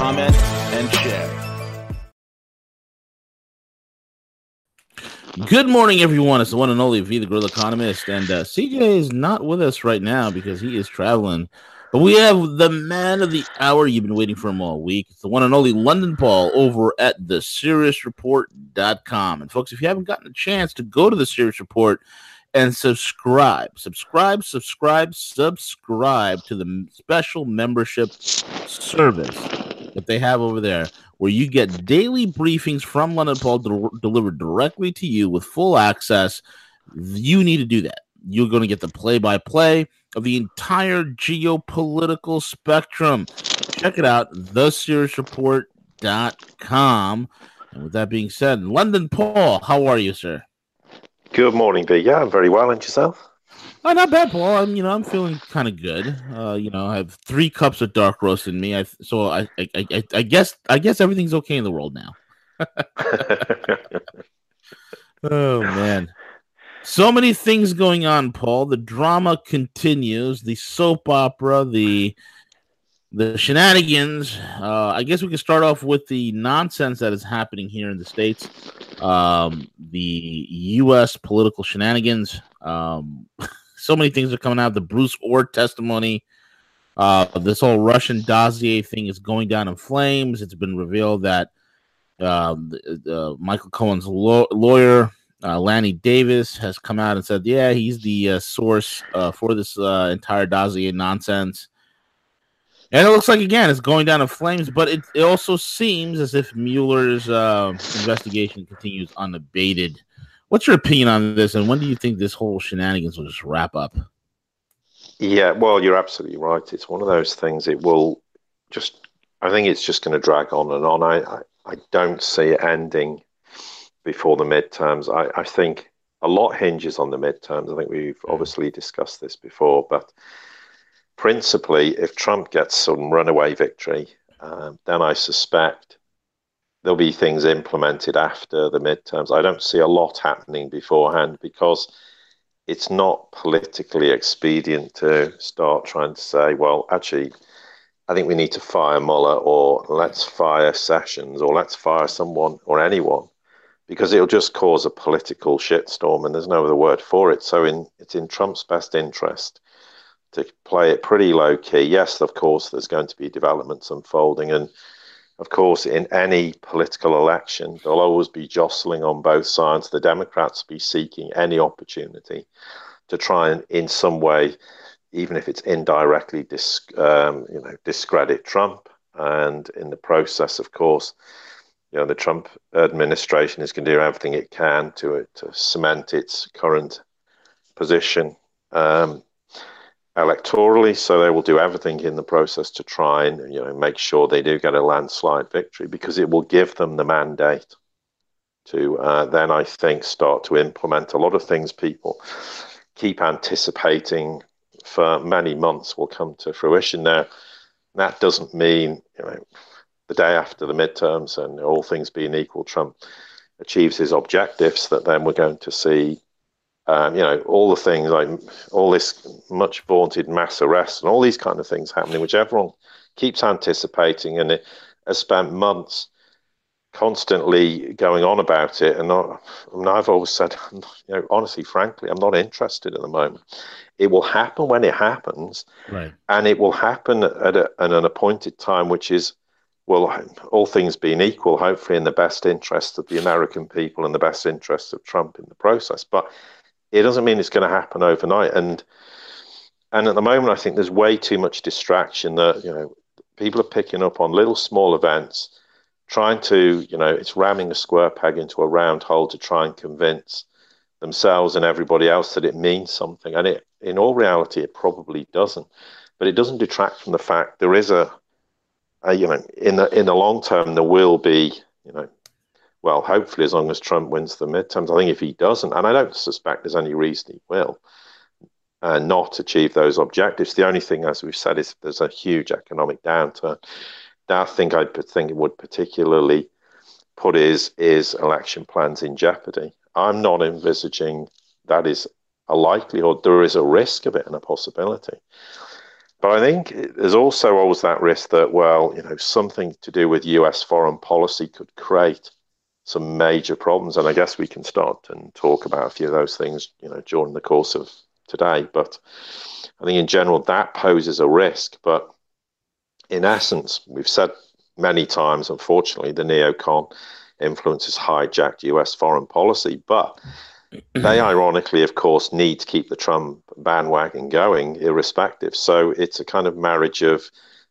comment, and share. Good morning, everyone. It's the one and only V, the Guerrilla Economist, and uh, CJ is not with us right now because he is traveling. But we have the man of the hour. You've been waiting for him all week. It's the one and only London Paul over at the SiriusReport.com. And folks, if you haven't gotten a chance to go to the Sirius Report and subscribe, subscribe, subscribe, subscribe to the special membership service that they have over there, where you get daily briefings from London Paul de- delivered directly to you with full access. You need to do that. You're going to get the play by play of the entire geopolitical spectrum. Check it out, thesiriusreport.com. And with that being said, London Paul, how are you, sir? Good morning, V. Yeah, I'm very well. And yourself? Oh, not bad, Paul. I'm, you know, I'm feeling kind of good. Uh, you know, I have three cups of dark roast in me. I, so I, I, I, I guess, I guess everything's okay in the world now. oh man, so many things going on, Paul. The drama continues. The soap opera, the the shenanigans. Uh, I guess we can start off with the nonsense that is happening here in the states. Um, the U.S. political shenanigans. Um, so many things are coming out. The Bruce Ohr testimony. Uh, this whole Russian dossier thing is going down in flames. It's been revealed that the, Michael Cohen's law- lawyer uh, Lanny Davis has come out and said, yeah, he's the uh, source uh, for this uh, entire dossier nonsense. And it looks like again it's going down in flames, but it, it also seems as if Mueller's uh, investigation continues unabated. What's your opinion on this, and when do you think this whole shenanigans will just wrap up? Yeah, well, you're absolutely right. It's one of those things. It will just. I think it's just going to drag on and on. I, I, I don't see it ending before the midterms. I, I think a lot hinges on the midterms. I think we've mm. obviously discussed this before, but principally, if Trump gets some runaway victory, um, then I suspect there'll be things implemented after the midterms. I don't see a lot happening beforehand because it's not politically expedient to start trying to say, well, actually, I think we need to fire Mueller or let's fire Sessions or let's fire someone or anyone because it'll just cause a political shitstorm, and there's no other word for it. So, in it's in Trump's best interest to play it pretty low key. Yes, of course, there's going to be developments unfolding, and of course, in any political election, there'll always be jostling on both sides. The Democrats will be seeking any opportunity to try and, in some way, even if it's indirectly, dis, um, you know, discredit Trump. And in the process, of course, you know the Trump administration is going to do everything it can to to cement its current position um, electorally. So they will do everything in the process to try and you know make sure they do get a landslide victory because it will give them the mandate to uh, then I think start to implement a lot of things people keep anticipating for many months will come to fruition. Now that doesn't mean you know the day after the midterms and all things being equal, Trump achieves his objectives, that then we're going to see, um, you know, all the things like all this much vaunted mass arrests and all these kind of things happening, which everyone keeps anticipating and it has spent months constantly going on about it. And not, I mean, I've always said, you know, honestly, frankly, I'm not interested at the moment. It will happen when it happens, right. and it will happen at, a, at an appointed time, which is well, all things being equal, hopefully in the best interest of the American people and the best interest of Trump in the process. But it doesn't mean it's going to happen overnight. And and at the moment, I think there's way too much distraction that you know people are picking up on little small events, trying to you know it's ramming a square peg into a round hole to try and convince themselves and everybody else that it means something. And it in all reality, it probably doesn't. But it doesn't detract from the fact there is a uh, you know, in the in the long term, there will be, you know, well, hopefully, as long as Trump wins the midterms. I think if he doesn't, and I don't suspect there's any reason he will, uh, not achieve those objectives. The only thing, as we've said, is there's a huge economic downturn. That I think I think it would particularly put his his election plans in jeopardy. I'm not envisaging that is a likelihood. There is a risk of it and a possibility. But I think there's also always that risk that, well, you know, something to do with US foreign policy could create some major problems. And I guess we can start and talk about a few of those things, you know, during the course of today. But I think in general, that poses a risk. But in essence, we've said many times, unfortunately, the neocon influence has hijacked US foreign policy. But they ironically, of course, need to keep the Trump bandwagon going, irrespective. So it's a kind of marriage of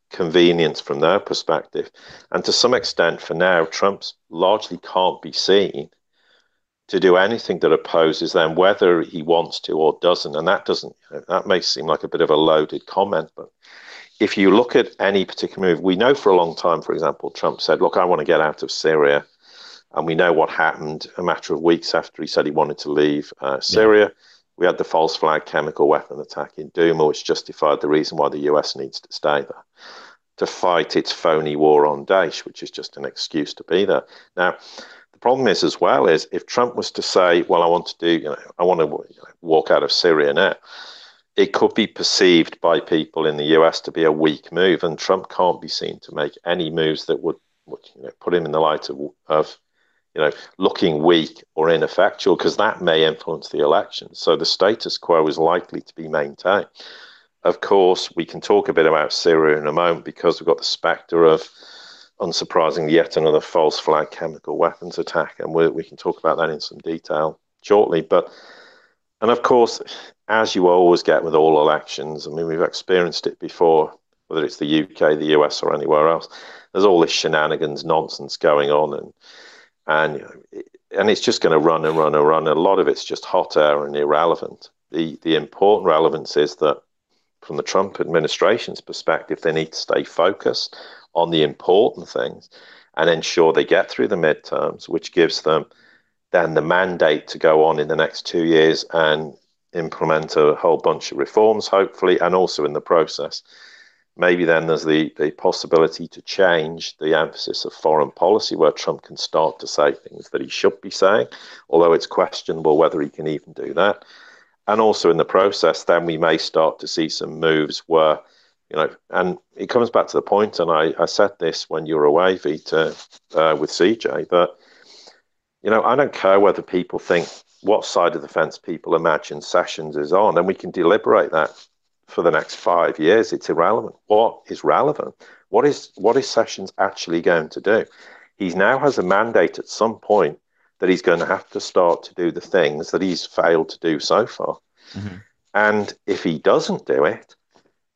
convenience from their perspective. And to some extent, for now, Trump's largely can't be seen to do anything that opposes them, whether he wants to or doesn't. And that doesn't that may seem like a bit of a loaded comment, but if you look at any particular move, we know for a long time, for example, Trump said, Look, I want to get out of Syria. And we know what happened a matter of weeks after he said he wanted to leave uh, Syria. Yeah. We had the false flag chemical weapon attack in Douma, which justified the reason why the US needs to stay there to fight its phony war on Daesh, which is just an excuse to be there. Now, the problem is as well is if Trump was to say, "Well, I want to do, you know, I want to you know, walk out of Syria now," it could be perceived by people in the US to be a weak move, and Trump can't be seen to make any moves that would, would you know, put him in the light of, of you know, looking weak or ineffectual, because that may influence the election. So the status quo is likely to be maintained. Of course, we can talk a bit about Syria in a moment because we've got the spectre of, unsurprisingly, yet another false flag chemical weapons attack, and we, can talk about that in some detail shortly. But and of course, as you always get with all elections, I mean, we've experienced it before, whether it's the UK, the US, or anywhere else. There's all this shenanigans, nonsense going on, and and and it's just going to run and run and run. A lot of it's just hot air and irrelevant. The the important relevance is that from the Trump administration's perspective, they need to stay focused on the important things and ensure they get through the midterms, which gives them then the mandate to go on in the next two years and implement a whole bunch of reforms, hopefully, and also in the process maybe then there's the, the possibility to change the emphasis of foreign policy where Trump can start to say things that he should be saying, although it's questionable whether he can even do that. And also in the process, then we may start to see some moves where, you know, and it comes back to the point, and I, I said this when you were away, Vita, uh, with CJ, that, you know, I don't care whether people think what side of the fence people imagine Sessions is on, and we can deliberate that for the next five years, it's irrelevant. What is relevant? What is what is Sessions actually going to do? He now has a mandate at some point that he's going to have to start to do the things that he's failed to do so far. Mm-hmm. And if he doesn't do it,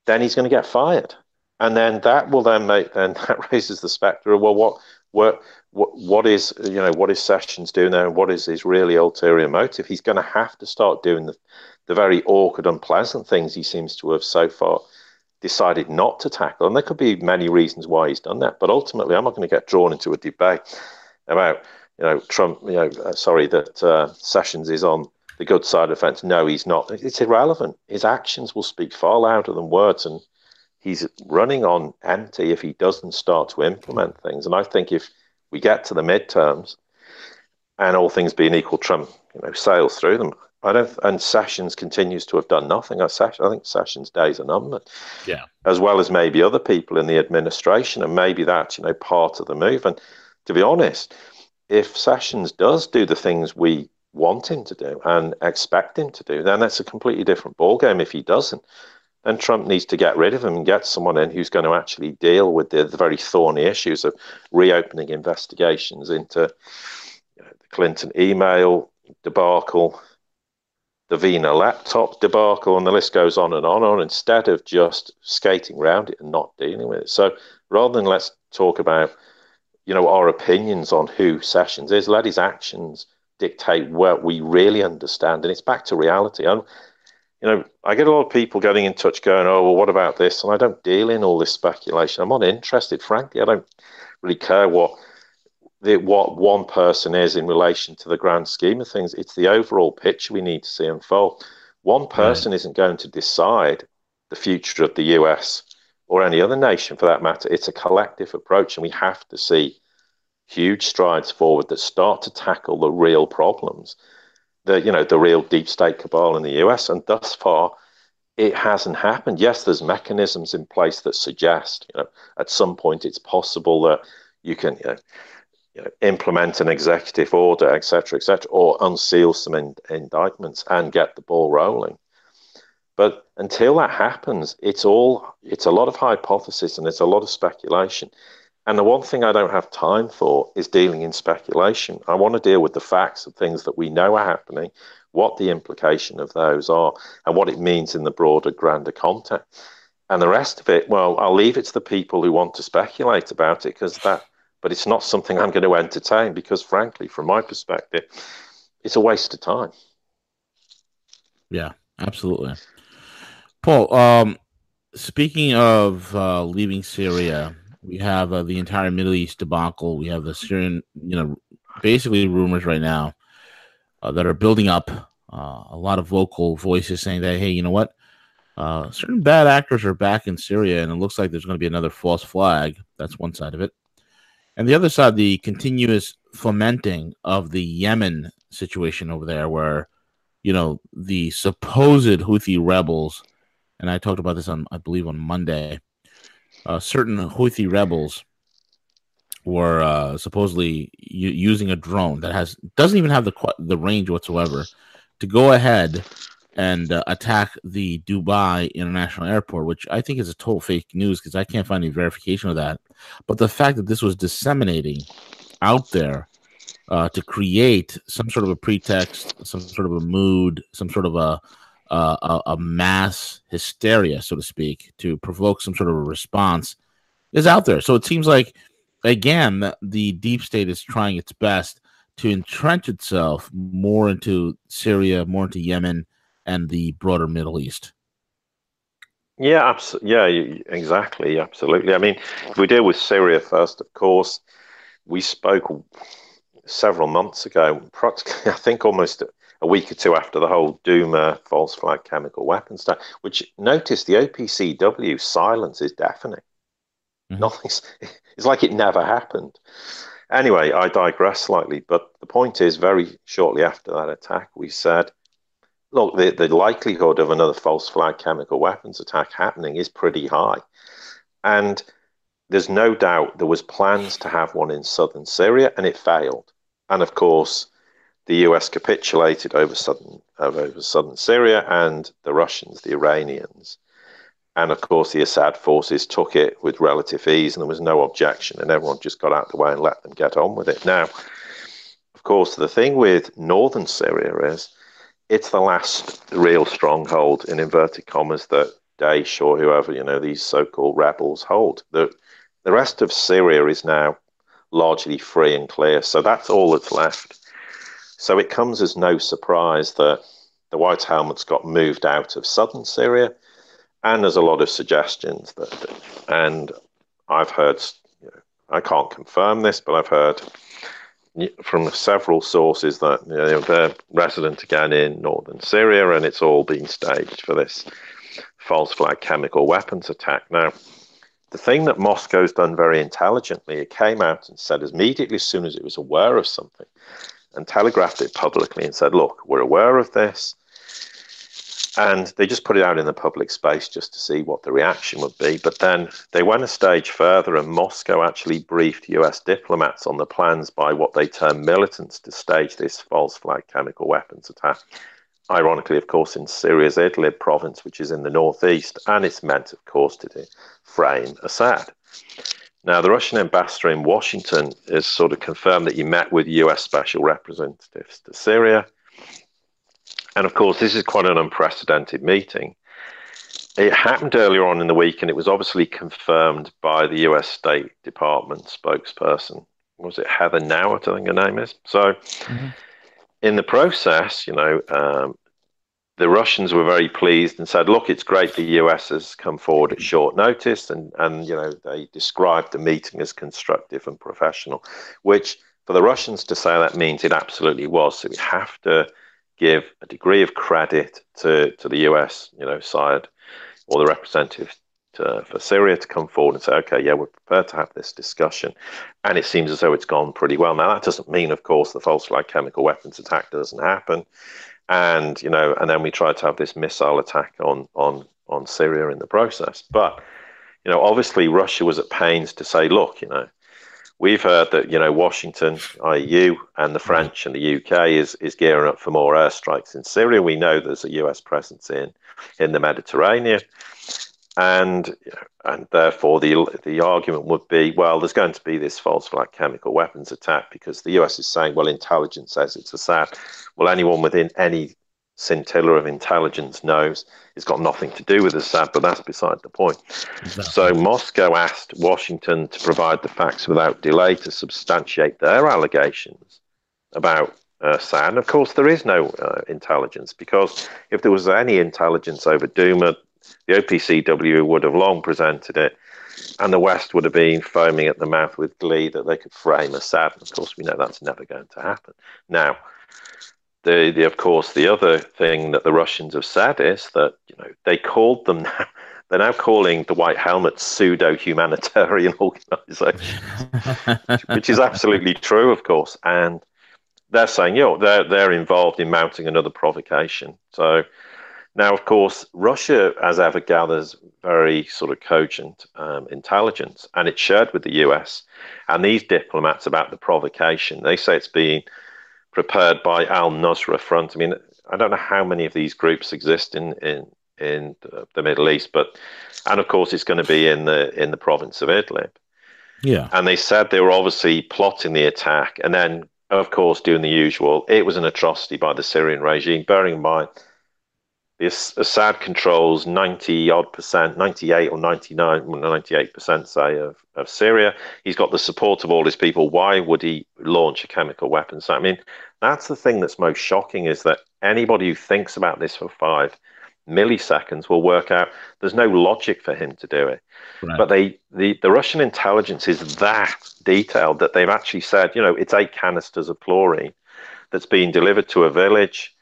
then he's going to get fired. And then that will then make then that raises the specter of well, what what what what is you know what is Sessions doing there, and what is his really ulterior motive? He's going to have to start doing the the very awkward, unpleasant things he seems to have so far decided not to tackle. And there could be many reasons why he's done that. But ultimately, I'm not going to get drawn into a debate about, you know, Trump, you know, uh, sorry, that uh, Sessions is on the good side of the fence. No, he's not. It's irrelevant. His actions will speak far louder than words. And he's running on empty if he doesn't start to implement things. And I think if we get to the midterms and all things being equal, Trump, you know, sails through them, I don't, and Sessions continues to have done nothing. I, I think Sessions' days are numbered. Yeah. As well as maybe other people in the administration, and maybe that's you know part of the move. And to be honest, if Sessions does do the things we want him to do and expect him to do, then that's a completely different ballgame. If he doesn't, then Trump needs to get rid of him and get someone in who's going to actually deal with the, the very thorny issues of reopening investigations into you know, the Clinton email debacle the Weiner laptop debacle, and the list goes on and on and on, instead of just skating around it and not dealing with it. So rather than let's talk about, you know, our opinions on who Sessions is, let his actions dictate what we really understand. And it's back to reality. And, you know, I get a lot of people getting in touch going, oh, well, what about this? And I don't deal in all this speculation. I'm not interested, frankly. I don't really care what the, what one person is in relation to the grand scheme of things. It's the overall picture we need to see unfold. One person right. isn't going to decide the future of the US or any other nation for that matter. It's a collective approach, and we have to see huge strides forward that start to tackle the real problems, the you know the real deep state cabal in the US. And thus far, it hasn't happened. Yes, there's mechanisms in place that suggest you know at some point it's possible that you can you know, you know, implement an executive order, etc., etc., or unseal some in, indictments and get the ball rolling. But until that happens, it's all it's a lot of hypothesis and it's a lot of speculation. And the one thing I don't have time for is dealing in speculation. I want to deal with the facts of things that we know are happening, what the implication of those are, and what it means in the broader, grander context. And the rest of it, well, I'll leave it to the people who want to speculate about it because that but it's not something I'm going to entertain because, frankly, from my perspective, it's a waste of time. Yeah, absolutely. Paul, um, speaking of uh, leaving Syria, we have uh, the entire Middle East debacle. We have the Syrian, you know, basically rumors right now uh, that are building up. Uh, a lot of vocal voices saying that, hey, you know what? Uh, certain bad actors are back in Syria, and it looks like there's going to be another false flag. That's one side of it. And the other side, the continuous fomenting of the Yemen situation over there, where, you know, the supposed Houthi rebels, and I talked about this on, I believe, on Monday, uh, certain Houthi rebels were uh, supposedly u- using a drone that has doesn't even have the the range whatsoever to go ahead and uh, attack the Dubai International Airport, which I think is a total fake news because I can't find any verification of that. But the fact that this was disseminating out there uh, to create some sort of a pretext, some sort of a mood, some sort of a, a, a mass hysteria, so to speak, to provoke some sort of a response is out there. So it seems like, again, the deep state is trying its best to entrench itself more into Syria, more into Yemen, and the broader Middle East. Yeah, abs- yeah, exactly, absolutely. I mean, if we deal with Syria first, of course, we spoke several months ago, practically, I think almost a week or two after the whole Douma false flag chemical weapons stuff, which notice the OPCW silence is deafening. Mm-hmm. Nothing's, it's like it never happened. Anyway, I digress slightly, but the point is, very shortly after that attack, we said look, the, the likelihood of another false flag chemical weapons attack happening is pretty high. And there's no doubt there was plans to have one in southern Syria and it failed. And of course, the US capitulated over southern over southern Syria and the Russians, the Iranians. And of course, the Assad forces took it with relative ease, and there was no objection, and everyone just got out of the way and let them get on with it. Now, of course, the thing with northern Syria is it's the last real stronghold in inverted commas that Daesh or whoever you know these so-called rebels hold. The the rest of Syria is now largely free and clear, so that's all that's left. So it comes as no surprise that the White Helmets got moved out of southern Syria, and there's a lot of suggestions that, and I've heard, you know, I can't confirm this, but I've heard from several sources that you know, they're resident again in northern Syria, and it's all been staged for this false flag chemical weapons attack. Now, the thing that Moscow's done very intelligently, it came out and said immediately as soon as it was aware of something, and telegraphed it publicly and said, "Look, we're aware of this." And they just put it out in the public space just to see what the reaction would be. But then they went a stage further, and Moscow actually briefed US diplomats on the plans by what they term militants to stage this false flag chemical weapons attack. Ironically, of course, in Syria's Idlib province, which is in the northeast, and it's meant, of course, to frame Assad. Now, the Russian ambassador in Washington has sort of confirmed that he met with US special representatives to Syria and of course, this is quite an unprecedented meeting. It happened earlier on in the week, and it was obviously confirmed by the US State Department spokesperson. Was it Heather Nauert? I think her name is. So, mm-hmm. in the process, you know, um, the Russians were very pleased and said, "Look, it's great the US has come forward at short notice," and and you know they described the meeting as constructive and professional, which for the Russians to say that means it absolutely was. So we have to give a degree of credit to to the US, you know, side or the representative to, for Syria to come forward and say, "Okay, yeah, we're prepared to have this discussion," and it seems as though it's gone pretty well. Now that doesn't mean, of course, the false flag chemical weapons attack doesn't happen and you know, and then we tried to have this missile attack on on on Syria in the process. But you know, obviously Russia was at pains to say, look, you know, we've heard that you know Washington, EU, and the French and the UK is is gearing up for more airstrikes in Syria. We know there's a US presence in in the Mediterranean, and and therefore the the argument would be, well, there's going to be this false flag chemical weapons attack because the US is saying, well, intelligence says it's Assad. Well, anyone within any scintilla of intelligence knows it's got nothing to do with Assad, but that's beside the point. Exactly. So Moscow asked Washington to provide the facts without delay to substantiate their allegations about uh, Assad. Of course, there is no uh, intelligence because if there was any intelligence over Duma, the OPCW would have long presented it, and the West would have been foaming at the mouth with glee that they could frame Assad. Of course, we know that's never going to happen. Now, the, the of course, the other thing that the Russians have said is that you know they called them now. They're now calling the White Helmets pseudo humanitarian organizations, which is absolutely true, of course. And they're saying, you know, they're they're involved in mounting another provocation. So now, of course, Russia, as ever, gathers very sort of cogent um, intelligence, and it's shared with the US and these diplomats about the provocation. They say it's being prepared by Al Nusra Front. I mean, I don't know how many of these groups exist in in in the Middle East, but and of course, it's going to be in the in the province of Idlib. Yeah, and they said they were obviously plotting the attack, and then of course doing the usual. It was an atrocity by the Syrian regime. Bearing in mind Assad controls 90 odd percent, 98 or 99, 98 percent, say, of, of Syria. He's got the support of all his people. Why would he launch a chemical weapon? So, I mean, that's the thing that's most shocking is that anybody who thinks about this for five milliseconds will work out there's no logic for him to do it. Right. But they, the, the Russian intelligence is that detailed that they've actually said, you know, it's eight canisters of chlorine that's being delivered to a village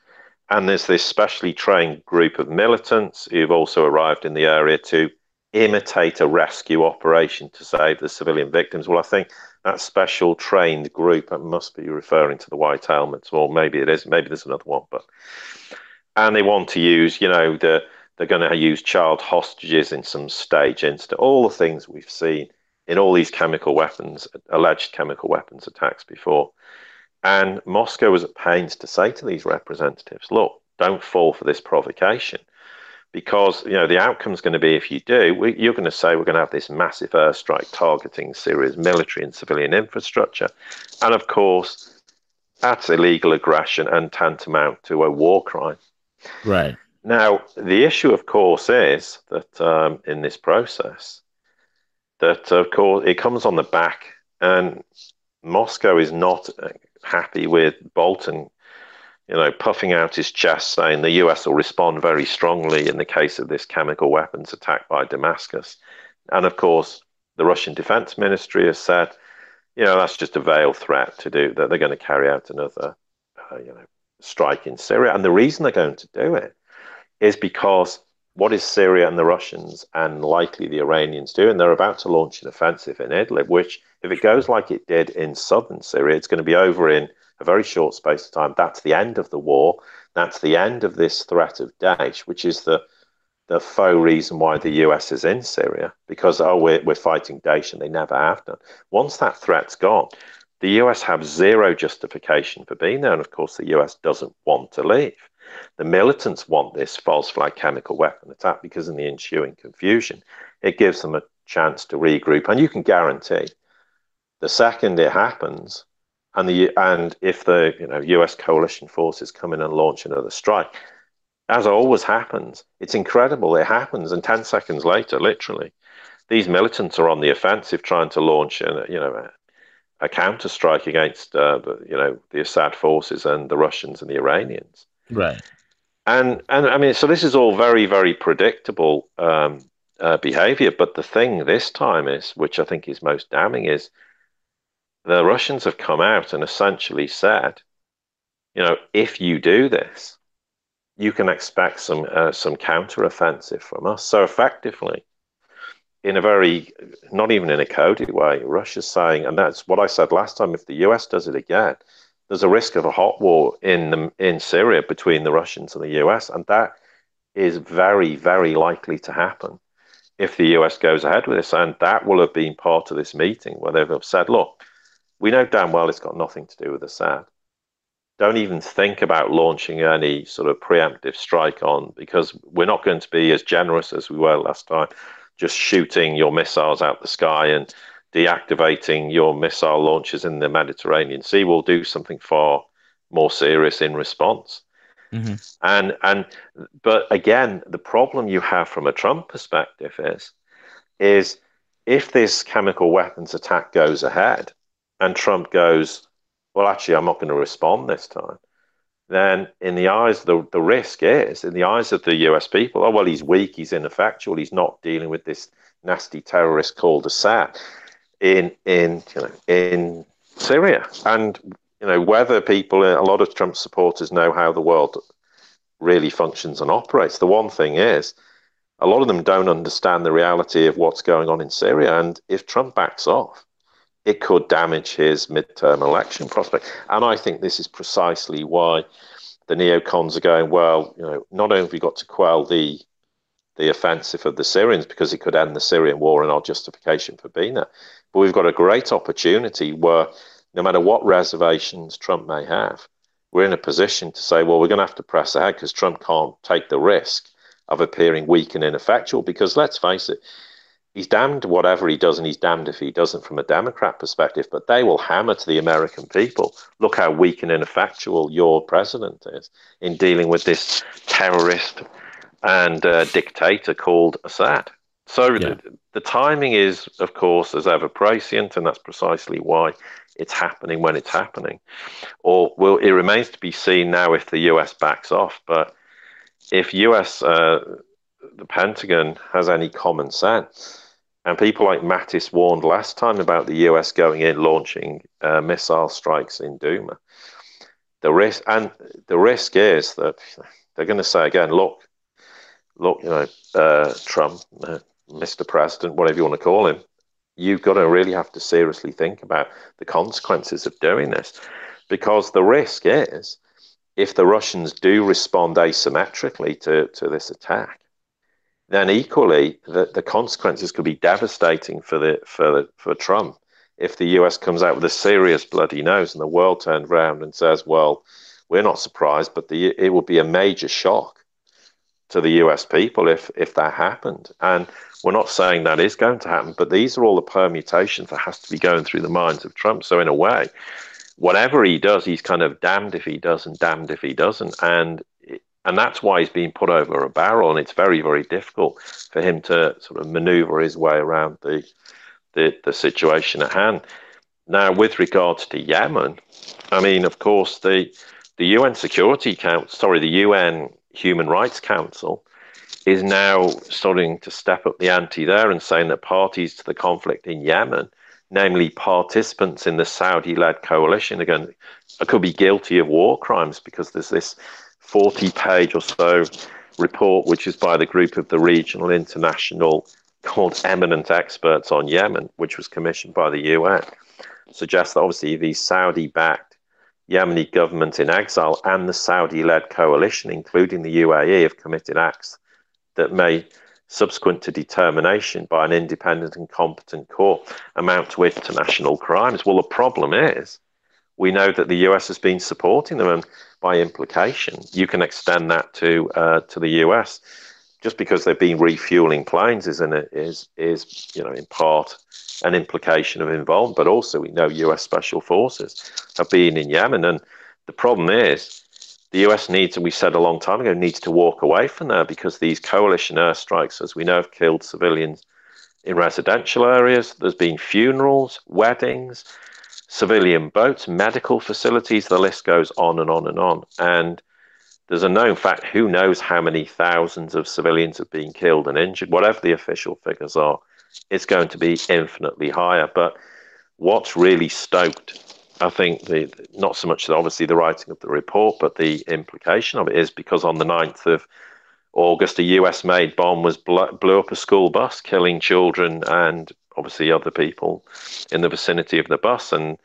and there's this specially trained group of militants who've also arrived in the area to imitate a rescue operation to save the civilian victims. Well, I think that special trained group must be referring to the White Helmets, or maybe it is. Maybe there's another one, but and they want to use, you know, the they're going to use child hostages in some stage incident. All the things we've seen in all these chemical weapons, alleged chemical weapons attacks before. And Moscow was at pains to say to these representatives, look, don't fall for this provocation. Because you know the outcome is going to be if you do, we, you're going to say we're going to have this massive airstrike targeting Syria's military and civilian infrastructure, and of course, that's illegal aggression and tantamount to a war crime. Right. Now, the issue, of course, is that um, in this process, that of course it comes on the back, and Moscow is not happy with Bolton, you know, puffing out his chest, saying the US will respond very strongly in the case of this chemical weapons attack by Damascus. And of course, the Russian Defense Ministry has said, you know, that's just a veiled threat to do that. They're going to carry out another, uh, you know, strike in Syria. And the reason they're going to do it is because what is Syria and the Russians and likely the Iranians doing? They're about to launch an offensive in Idlib, which, if it goes like it did in southern Syria, it's going to be over in a very short space of time. That's the end of the war. That's the end of this threat of Daesh, which is the the faux reason why the US is in Syria, because oh we're we're fighting Daesh and they never have done. Once that threat's gone, the US have zero justification for being there, and of course the US doesn't want to leave. The militants want this false flag chemical weapon attack because, in the ensuing confusion, it gives them a chance to regroup. And you can guarantee the second it happens, and the and if the you know U.S. coalition forces come in and launch another strike, as always happens, it's incredible. It happens, and ten seconds later, literally, these militants are on the offensive, trying to launch a, you know a, a counter strike against uh, the, you know the Assad forces and the Russians and the Iranians. Right. and and I mean, so this is all very very predictable um, uh, behavior. But the thing this time is, which I think is most damning, is the Russians have come out and essentially said, you know, if you do this, you can expect some uh, some counteroffensive from us. So effectively, in a very not even in a coded way, Russia's saying, and that's what I said last time. If the US does it again, there's a risk of a hot war in the, in Syria between the Russians and the US, and that is very, very likely to happen if the US goes ahead with this. And that will have been part of this meeting where they've said, look, we know damn well it's got nothing to do with Assad. Don't even think about launching any sort of preemptive strike on because we're not going to be as generous as we were last time, just shooting your missiles out the sky and deactivating your missile launches in the Mediterranean Sea will do something far more serious in response. Mm-hmm. And and but again, the problem you have from a Trump perspective is is if this chemical weapons attack goes ahead and Trump goes, well, actually, I'm not going to respond this time. Then, in the eyes, the the risk is in the eyes of the U.S. people. Oh well, he's weak, he's ineffectual, he's not dealing with this nasty terrorist called Assad in in you know in Syria, and you know whether people, a lot of Trump supporters know how the world really functions and operates. The one thing is, a lot of them don't understand the reality of what's going on in Syria, and if Trump backs off, it could damage his midterm election prospect. And I think this is precisely why the neocons are going, well, you know, not only have we got to quell the the offensive of the Syrians because it could end the Syrian war and our justification for being there. But we've got a great opportunity where no matter what reservations Trump may have, we're in a position to say, well, we're going to have to press ahead because Trump can't take the risk of appearing weak and ineffectual. Because let's face it, he's damned whatever he does, and he's damned if he doesn't from a Democrat perspective. But they will hammer to the American people look how weak and ineffectual your president is in dealing with this terrorist and uh, dictator called Assad. So yeah. the, the, timing is, of course, as ever prescient, and that's precisely why it's happening when it's happening. Or well, it remains to be seen now if the US backs off. But if US, uh, the Pentagon has any common sense, and people like Mattis warned last time about the US going in launching uh, missile strikes in Duma. The risk and the risk is that they're going to say again, look, look, you know, uh, Trump, uh, Mr. President, whatever you want to call him, you've got to really have to seriously think about the consequences of doing this, because the risk is if the Russians do respond asymmetrically to, to this attack, then equally the, the consequences could be devastating for the for for Trump if the US comes out with a serious bloody nose and the world turns around and says, "Well, we're not surprised, but the it would be a major shock to the US people if if that happened." And we're not saying that is going to happen, but these are all the permutations that has to be going through the minds of Trump. So in a way, whatever he does, he's kind of damned if he does and damned if he doesn't. And and that's why he's being put over a barrel, and it's very, very difficult for him to sort of manoeuvre his way around the, the, the situation at hand. Now, with regards to Yemen, I mean, of course, the the UN Security Council, sorry, the UN Human Rights Council, is now starting to step up the ante there and saying that parties to the conflict in Yemen, namely participants in the Saudi-led coalition, again, could be guilty of war crimes because there's this 40 page or so report, which is by the group of the regional international called Eminent Experts on Yemen, which was commissioned by the UN, suggests that obviously the Saudi backed Yemeni government in exile and the Saudi led coalition, including the UAE, have committed acts that may, subsequent to determination by an independent and competent court, amount to international crimes. Well, the problem is we know that the US has been supporting them, and by implication, you can extend that to uh, to the US. Just because they've been refueling planes is is is you know in part an implication of involvement, but also we know US special forces have been in Yemen, and the problem is the US needs, and we said a long time ago, needs to walk away from there because these coalition airstrikes, as we know, have killed civilians in residential areas. There's been funerals, weddings civilian boats, medical facilities, the list goes on and on and on. And there's a known fact who knows how many thousands of civilians have been killed and injured, whatever the official figures are, it's going to be infinitely higher. But what's really stoked, I think, the not so much obviously the writing of the report, but the implication of it is because on the 9th of August, a US made bomb was blew up a school bus, killing children and obviously other people in the vicinity of the bus. And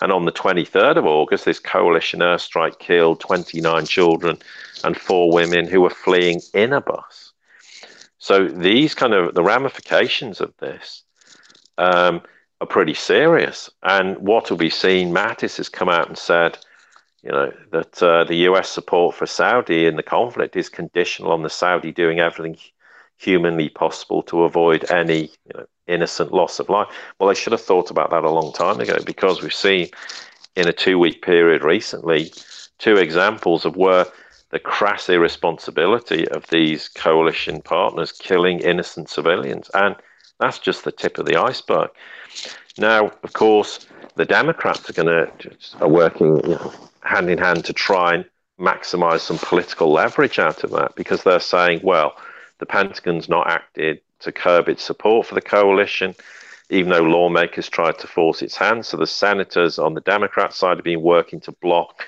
and on the 23rd of August, this coalition airstrike killed 29 children and four women who were fleeing in a bus. So these kind of the ramifications of this um, are pretty serious. And what will be seen, Mattis has come out and said, you know, that uh, the US support for Saudi in the conflict is conditional on the Saudi doing everything humanly possible to avoid any you know, innocent loss of life. Well, they should have thought about that a long time ago because we've seen in a two week period recently two examples of where the crass irresponsibility of these coalition partners killing innocent civilians. And that's just the tip of the iceberg. Now, of course, the Democrats are going to are working you know, hand in hand to try and maximize some political leverage out of that because they're saying, well, the Pentagon's not acted to curb its support for the coalition, even though lawmakers tried to force its hand. So the senators on the Democrat side have been working to block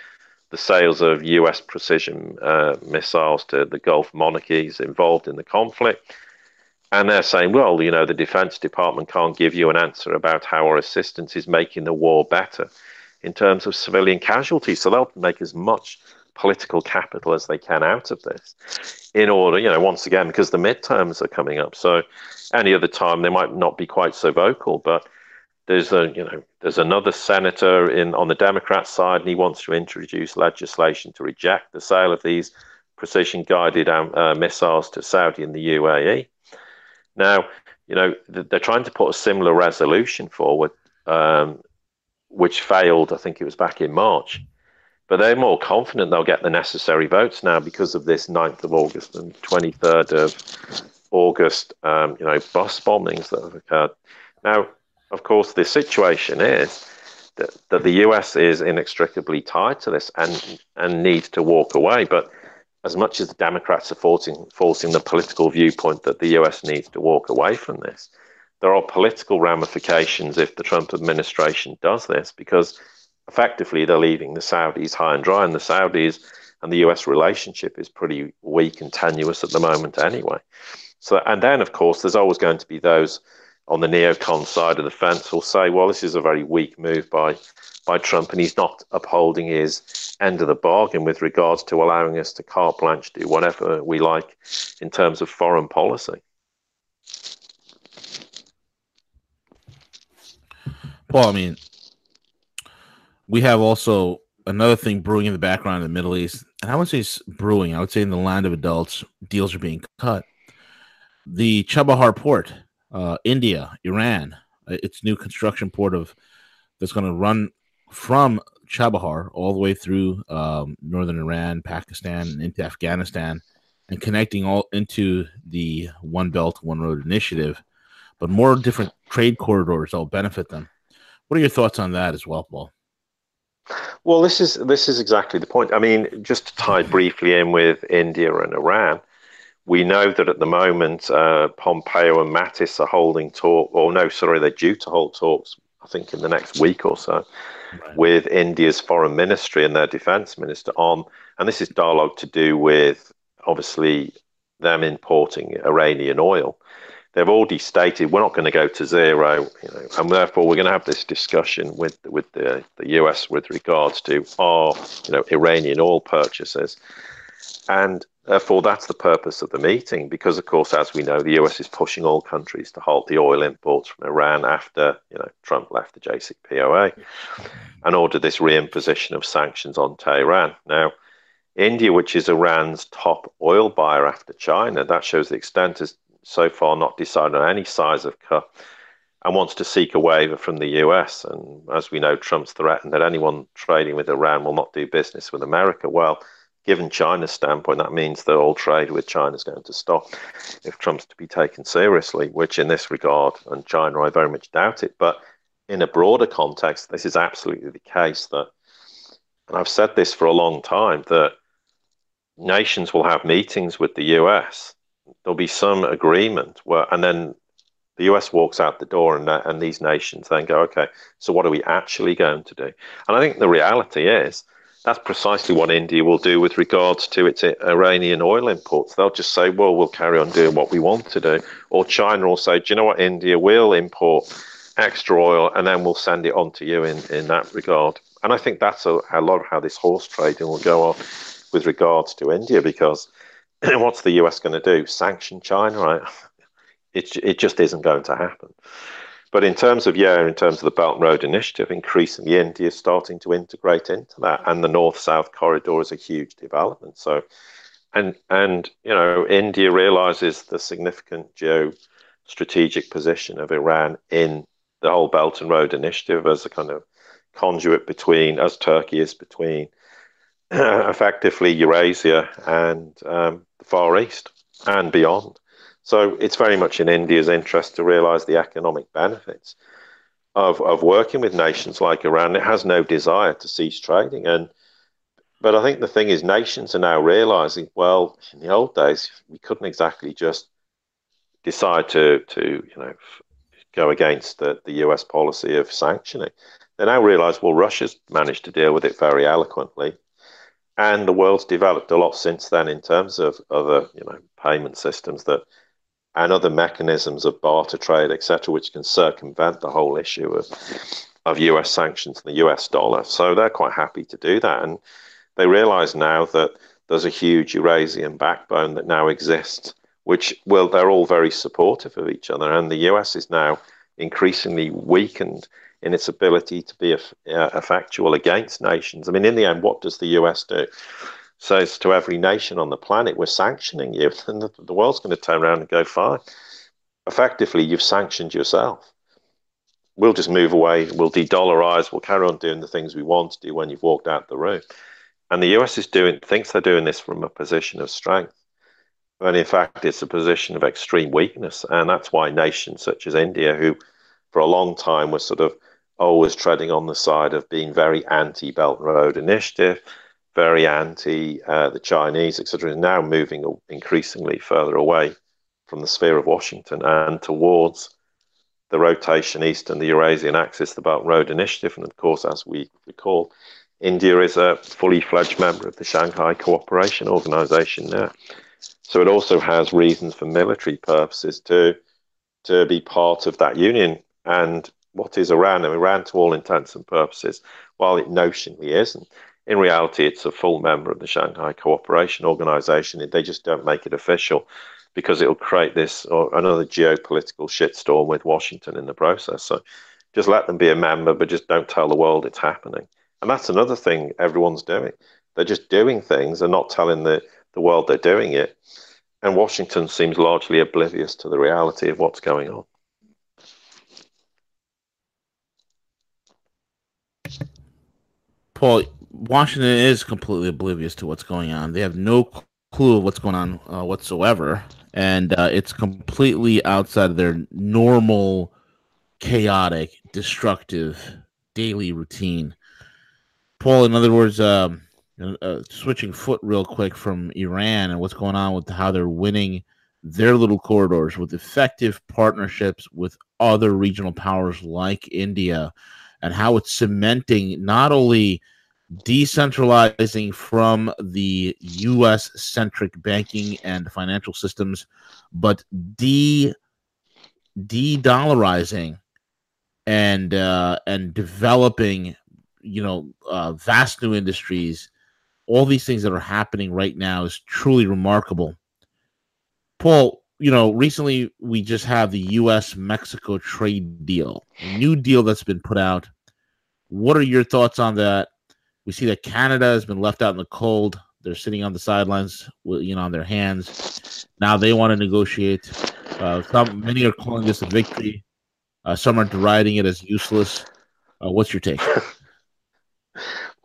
the sales of US precision uh, missiles to the Gulf monarchies involved in the conflict. And they're saying, well, you know, the Defense Department can't give you an answer about how our assistance is making the war better in terms of civilian casualties. So they'll make as much political capital as they can out of this in order, you know, once again, because the midterms are coming up. So any other time they might not be quite so vocal, but there's a, you know, there's another senator in on the Democrat side, and he wants to introduce legislation to reject the sale of these precision guided um, uh, missiles to Saudi and the UAE. Now, you know, they're trying to put a similar resolution forward, um, which failed, I think it was back in March. But they're more confident they'll get the necessary votes now because of this 9th of August and 23rd of August, um, you know, bus bombings that have occurred. Now, of course, the situation is that, that the US is inextricably tied to this and, and needs to walk away. But as much as the Democrats are forcing, forcing the political viewpoint that the US needs to walk away from this, there are political ramifications if the Trump administration does this because effectively they're leaving the Saudis high and dry, and the Saudis and the US relationship is pretty weak and tenuous at the moment anyway. So, and then of course, there's always going to be those on the neocon side of the fence who'll say, well, this is a very weak move by by Trump, and he's not upholding his end of the bargain with regards to allowing us to carte blanche do whatever we like in terms of foreign policy. Well, I mean, we have also another thing brewing in the background in the Middle East, and I would say it's brewing. I would say in the land of adults, deals are being cut. The Chabahar port, uh, India, Iran, uh, its new construction port of that's going to run from Chabahar all the way through um, northern Iran, Pakistan, and into Afghanistan, and connecting all into the One Belt One Road initiative. But more different trade corridors that will benefit them. What are your thoughts on that as well, Paul? Well, this is this is exactly the point. I mean, just to tie briefly in with India and Iran, we know that at the moment uh, Pompeo and Mattis are holding talk, or no, sorry, they're due to hold talks. I think in the next week or so, right. with India's foreign ministry and their defense minister on, and this is dialogue to do with obviously them importing Iranian oil they've already stated we're not going to go to zero, you know, and therefore we're going to have this discussion with with the, the US with regards to our you know Iranian oil purchases, and therefore that's the purpose of the meeting because of course as we know the US is pushing all countries to halt the oil imports from Iran after you know Trump left the JCPOA and ordered this reimposition of sanctions on Tehran now. India, which is Iran's top oil buyer after China, that shows the extent as so far not decided on any size of cut and wants to seek a waiver from the US. And as we know, Trump's threatened that anyone trading with Iran will not do business with America. Well, given China's standpoint, that means that all trade with China is going to stop if Trump's to be taken seriously, which in this regard, and China, I very much doubt it. But in a broader context, this is absolutely the case that, and I've said this for a long time, that nations will have meetings with the US. There'll be some agreement where, and then the US walks out the door, and and these nations then go, okay, so what are we actually going to do? And I think the reality is that's precisely what India will do with regards to its Iranian oil imports. They'll just say, well, we'll carry on doing what we want to do. Or China will say, do you know what, India will import extra oil and then we'll send it on to you in, in that regard. And I think that's a, a lot of how this horse trading will go on with regards to India because what's the US going to do? Sanction China, right? It, it just isn't going to happen. But in terms of, yeah, in terms of the Belt and Road Initiative, increasingly India is starting to integrate into that. And the North South corridor is a huge development. So, and, and, you know, India realizes the significant geostrategic position of Iran in the whole Belt and Road Initiative as a kind of conduit between, as Turkey is between effectively Eurasia and um, the Far East and beyond. So it's very much in India's interest to realize the economic benefits of, of working with nations like Iran. It has no desire to cease trading. And but I think the thing is nations are now realizing, well, in the old days, we couldn't exactly just decide to to, you know, go against the, the US policy of sanctioning. They now realize, well, Russia's managed to deal with it very eloquently. And the world's developed a lot since then in terms of other, you know, payment systems that and other mechanisms of barter trade, etc., which can circumvent the whole issue of of US sanctions and the US dollar. So they're quite happy to do that, and they realise now that there's a huge Eurasian backbone that now exists, which well, they're all very supportive of each other, and the US is now increasingly weakened in its ability to be effectual against nations. I mean, in the end, what does the US do? says to every nation on the planet, we're sanctioning you, and the, world's going to turn around and go, fine. Effectively, you've sanctioned yourself. We'll just move away, we'll de dollarize, we'll carry on doing the things we want to do when you've walked out the room. And the US is doing thinks they're doing this from a position of strength. But in fact, it's a position of extreme weakness. And that's why nations such as India, who for a long time were sort of always treading on the side of being very anti Belt and Road Initiative, very anti uh, the Chinese, etc., is now moving increasingly further away from the sphere of Washington and towards the rotation east and the Eurasian axis, the Belt and Road Initiative. And of course, as we recall, India is a fully fledged member of the Shanghai Cooperation Organization now. So it also has reasons for military purposes to to be part of that union. And what is Iran? And Iran, to all intents and purposes, while it notionally isn't, in reality, it's a full member of the Shanghai Cooperation Organization. They just don't make it official because it'll create this or another geopolitical shitstorm with Washington in the process. So just let them be a member, but just don't tell the world it's happening. And that's another thing everyone's doing. They're just doing things and not telling the, the world they're doing it. And Washington seems largely oblivious to the reality of what's going on. Paul, Washington is completely oblivious to what's going on. They have no clue of what's going on uh, whatsoever, and uh, it's completely outside of their normal, chaotic, destructive daily routine. Paul, in other words, um, uh, switching foot real quick from Iran and what's going on with how they're winning their little corridors with effective partnerships with other regional powers like India, and how it's cementing not only decentralizing from the US centric banking and financial systems, but de de dollarizing and uh, and developing, you know, uh, vast new industries. All these things that are happening right now is truly remarkable. Paul, you know, recently we just have the U.S. Mexico trade deal, a new deal that's been put out. What are your thoughts on that? We see that Canada has been left out in the cold. They're sitting on the sidelines, with, you know, on their hands. Now they want to negotiate. Uh, some many are calling this a victory. Uh, some are deriding it as useless. Uh, what's your take?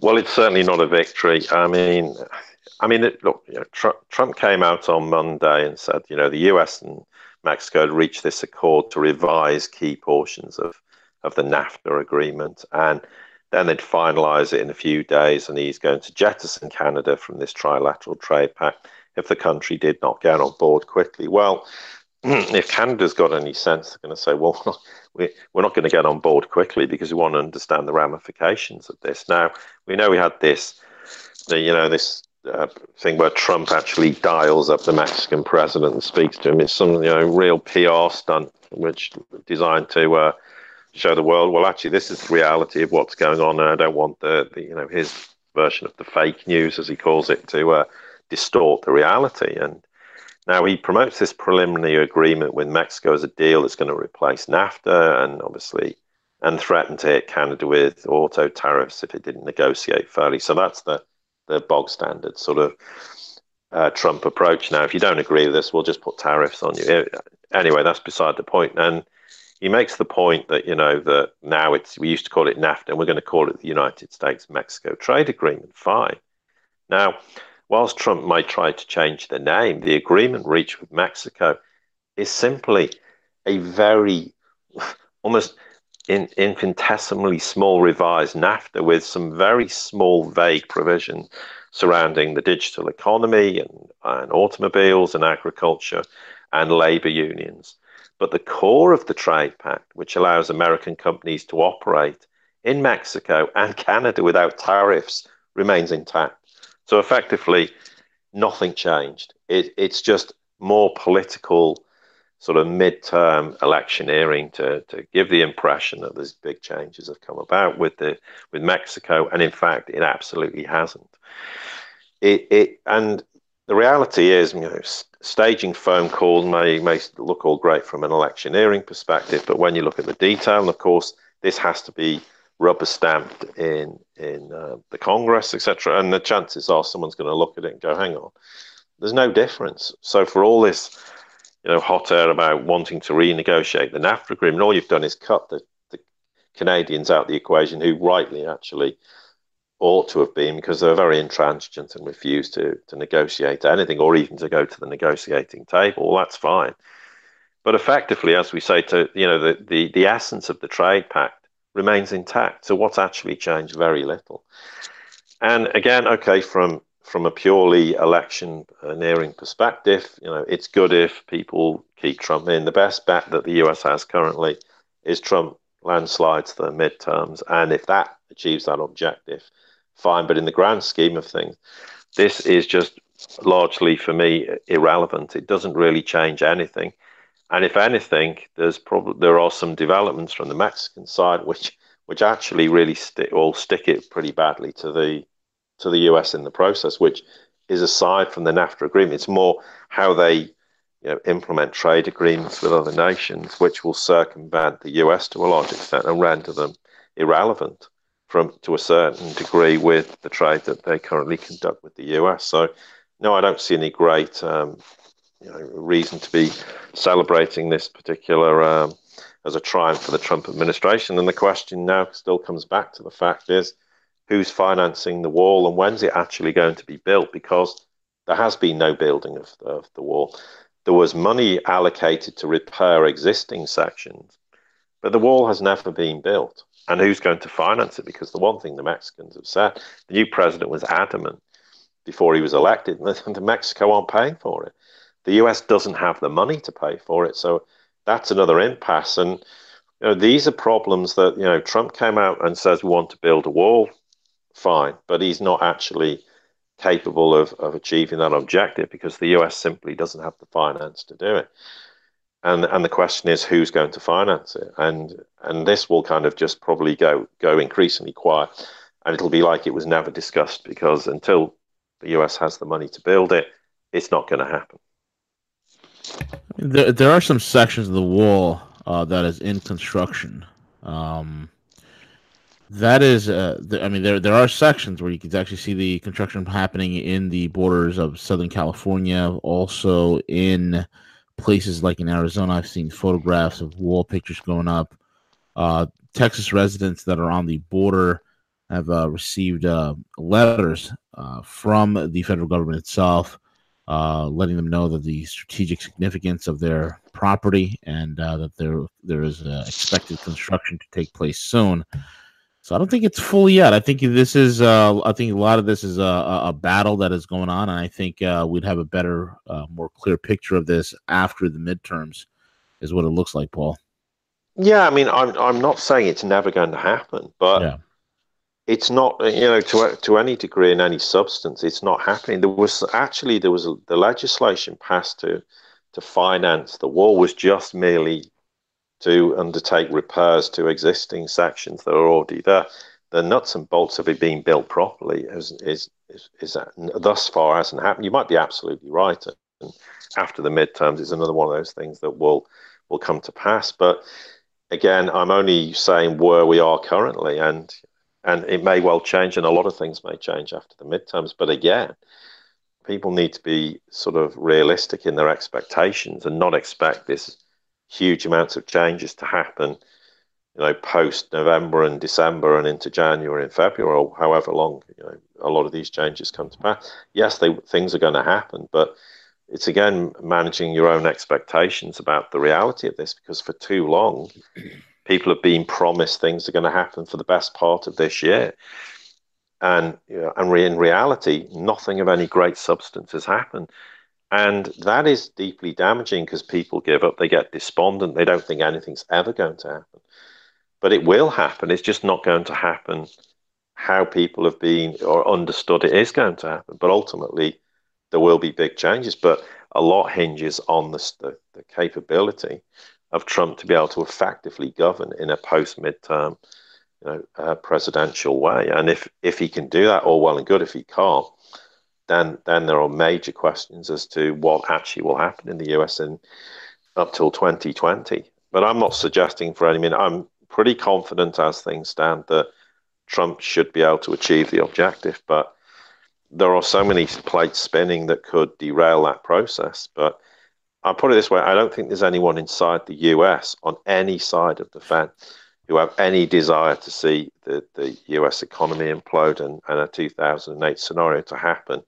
well, it's certainly not a victory. I mean, I mean, it, look, you know, Trump, Trump came out on Monday and said, you know, the U.S. and Mexico had reached this accord to revise key portions of of the NAFTA agreement, and Then they'd finalize it in a few days, and he's going to jettison Canada from this trilateral trade pact if the country did not get on board quickly. Well, if Canada's got any sense, they're going to say, well, we're not going to get on board quickly because we want to understand the ramifications of this. Now, we know we had this, you know, this uh, thing where Trump actually dials up the Mexican president and speaks to him. It's some, you know, real PR stunt, which designed to uh, show the world, well, actually, this is the reality of what's going on, and I don't want the, the you know, his version of the fake news, as he calls it, to uh, distort the reality. And now he promotes this preliminary agreement with Mexico as a deal that's going to replace NAFTA, and obviously, and threaten to hit Canada with auto tariffs if it didn't negotiate fairly. So that's the the bog standard sort of uh, Trump approach. Now, if you don't agree with this, we'll just put tariffs on you. Anyway, that's beside the point. And he makes the point that you know that now it's we used to call it NAFTA, and we're going to call it the United States Mexico Trade Agreement. Fine. Now, whilst Trump might try to change the name, the agreement reached with Mexico is simply a very almost in, infinitesimally small revised NAFTA with some very small, vague provision surrounding the digital economy and, and automobiles and agriculture and labor unions. But the core of the trade pact, which allows American companies to operate in Mexico and Canada without tariffs, remains intact. So effectively, nothing changed. It, it's just more political, sort of midterm electioneering to, to give the impression that these big changes have come about with the with Mexico, and in fact, it absolutely hasn't. It, it and the reality is, you know, staging phone calls may may look all great from an electioneering perspective, but when you look at the detail, and of course, this has to be rubber stamped in in uh, the Congress, etc. And the chances are someone's going to look at it and go, "Hang on, there's no difference." So for all this, you know, hot air about wanting to renegotiate the NAFTA agreement, all you've done is cut the, the Canadians out of the equation, who rightly actually ought to have been because they were very intransigent and refused to, to negotiate anything or even to go to the negotiating table. Well, that's fine. But effectively, as we say, to you know, the, the, the essence of the trade pact remains intact. So what's actually changed? Very little. And again, okay, from from a purely election nearing perspective, you know, it's good if people keep Trump in. The best bet that the US has currently is Trump landslides the midterms, and if that achieves that objective, fine. But in the grand scheme of things, this is just largely for me irrelevant. It doesn't really change anything. And if anything, there's probably there are some developments from the Mexican side which which actually really stick or stick it pretty badly to the to the US in the process, which is aside from the NAFTA agreement. It's more how they you know, implement trade agreements with other nations, which will circumvent the US to a large extent and render them irrelevant from to a certain degree with the trade that they currently conduct with the US. So, no, I don't see any great um, you know, reason to be celebrating this particular um, as a triumph for the Trump administration. And the question now still comes back to the fact is who's financing the wall and when's it actually going to be built? Because there has been no building of, of the wall. There was money allocated to repair existing sections, but the wall has never been built and who's going to finance it? Because the one thing the Mexicans have said, the new president was adamant before he was elected that Mexico aren't paying for it. The US doesn't have the money to pay for it, so that's another impasse. And you know, these are problems that you know Trump came out and says we want to build a wall, fine, but he's not actually capable of, of achieving that objective because the US simply doesn't have the finance to do it and and the question is who's going to finance it? And and this will kind of just probably go go increasingly quiet. And it'll be like it was never discussed because until the US has the money to build it it's not going to happen. There, there are some sections of the wall uh, that is in construction. Um, that is uh, the, i mean there there are sections where you can actually see the construction happening in the borders of southern california also in places like in Arizona, I've seen photographs of wall pictures going up. Uh, Texas residents that are on the border have uh, received uh, letters uh, from the federal government itself, uh, letting them know that the strategic significance of their property and uh, that there there is expected construction to take place soon. So I don't think it's fully yet. I think this is. Uh, I think a lot of this is a, a battle that is going on, and I think uh, we'd have a better, uh, more clear picture of this after the midterms, is what it looks like, Paul. Yeah, I mean, I'm I'm not saying it's never going to happen, but yeah. it's not. You know, to to any degree in any substance, it's not happening. There was actually there was the legislation passed to to finance the war was just merely to undertake repairs to existing sections that are already there. The nuts and bolts of it being built properly is is is, is thus far hasn't happened. You might be absolutely right, and after the midterms is another one of those things that will will come to pass. But again, I'm only saying where we are currently, and and it may well change, and a lot of things may change after the midterms. But again, people need to be sort of realistic in their expectations and not expect this huge amounts of changes to happen, you know, post November and December and into January and February or however long, you know, a lot of these changes come to pass. Yes, they, things are going to happen, but it's again managing your own expectations about the reality of this because for too long, people have been promised things are going to happen for the best part of this year. And, you know, and in reality, nothing of any great substance has happened. And that is deeply damaging because people give up, they get despondent, they don't think anything's ever going to happen. But it will happen. It's just not going to happen how people have been or understood it is going to happen. But ultimately, there will be big changes. But a lot hinges on the, the, the capability of Trump to be able to effectively govern in a post midterm you know, uh, presidential way. And if, if he can do that, all well and good. If he can't, then then there are major questions as to what actually will happen in the US in up till 2020. But I'm not suggesting for any minute. I'm pretty confident as things stand that Trump should be able to achieve the objective. But there are so many plates spinning that could derail that process. But I'll put it this way I don't think there's anyone inside the US on any side of the fence who have any desire to see the, the US economy implode and, and a 2008 scenario to happen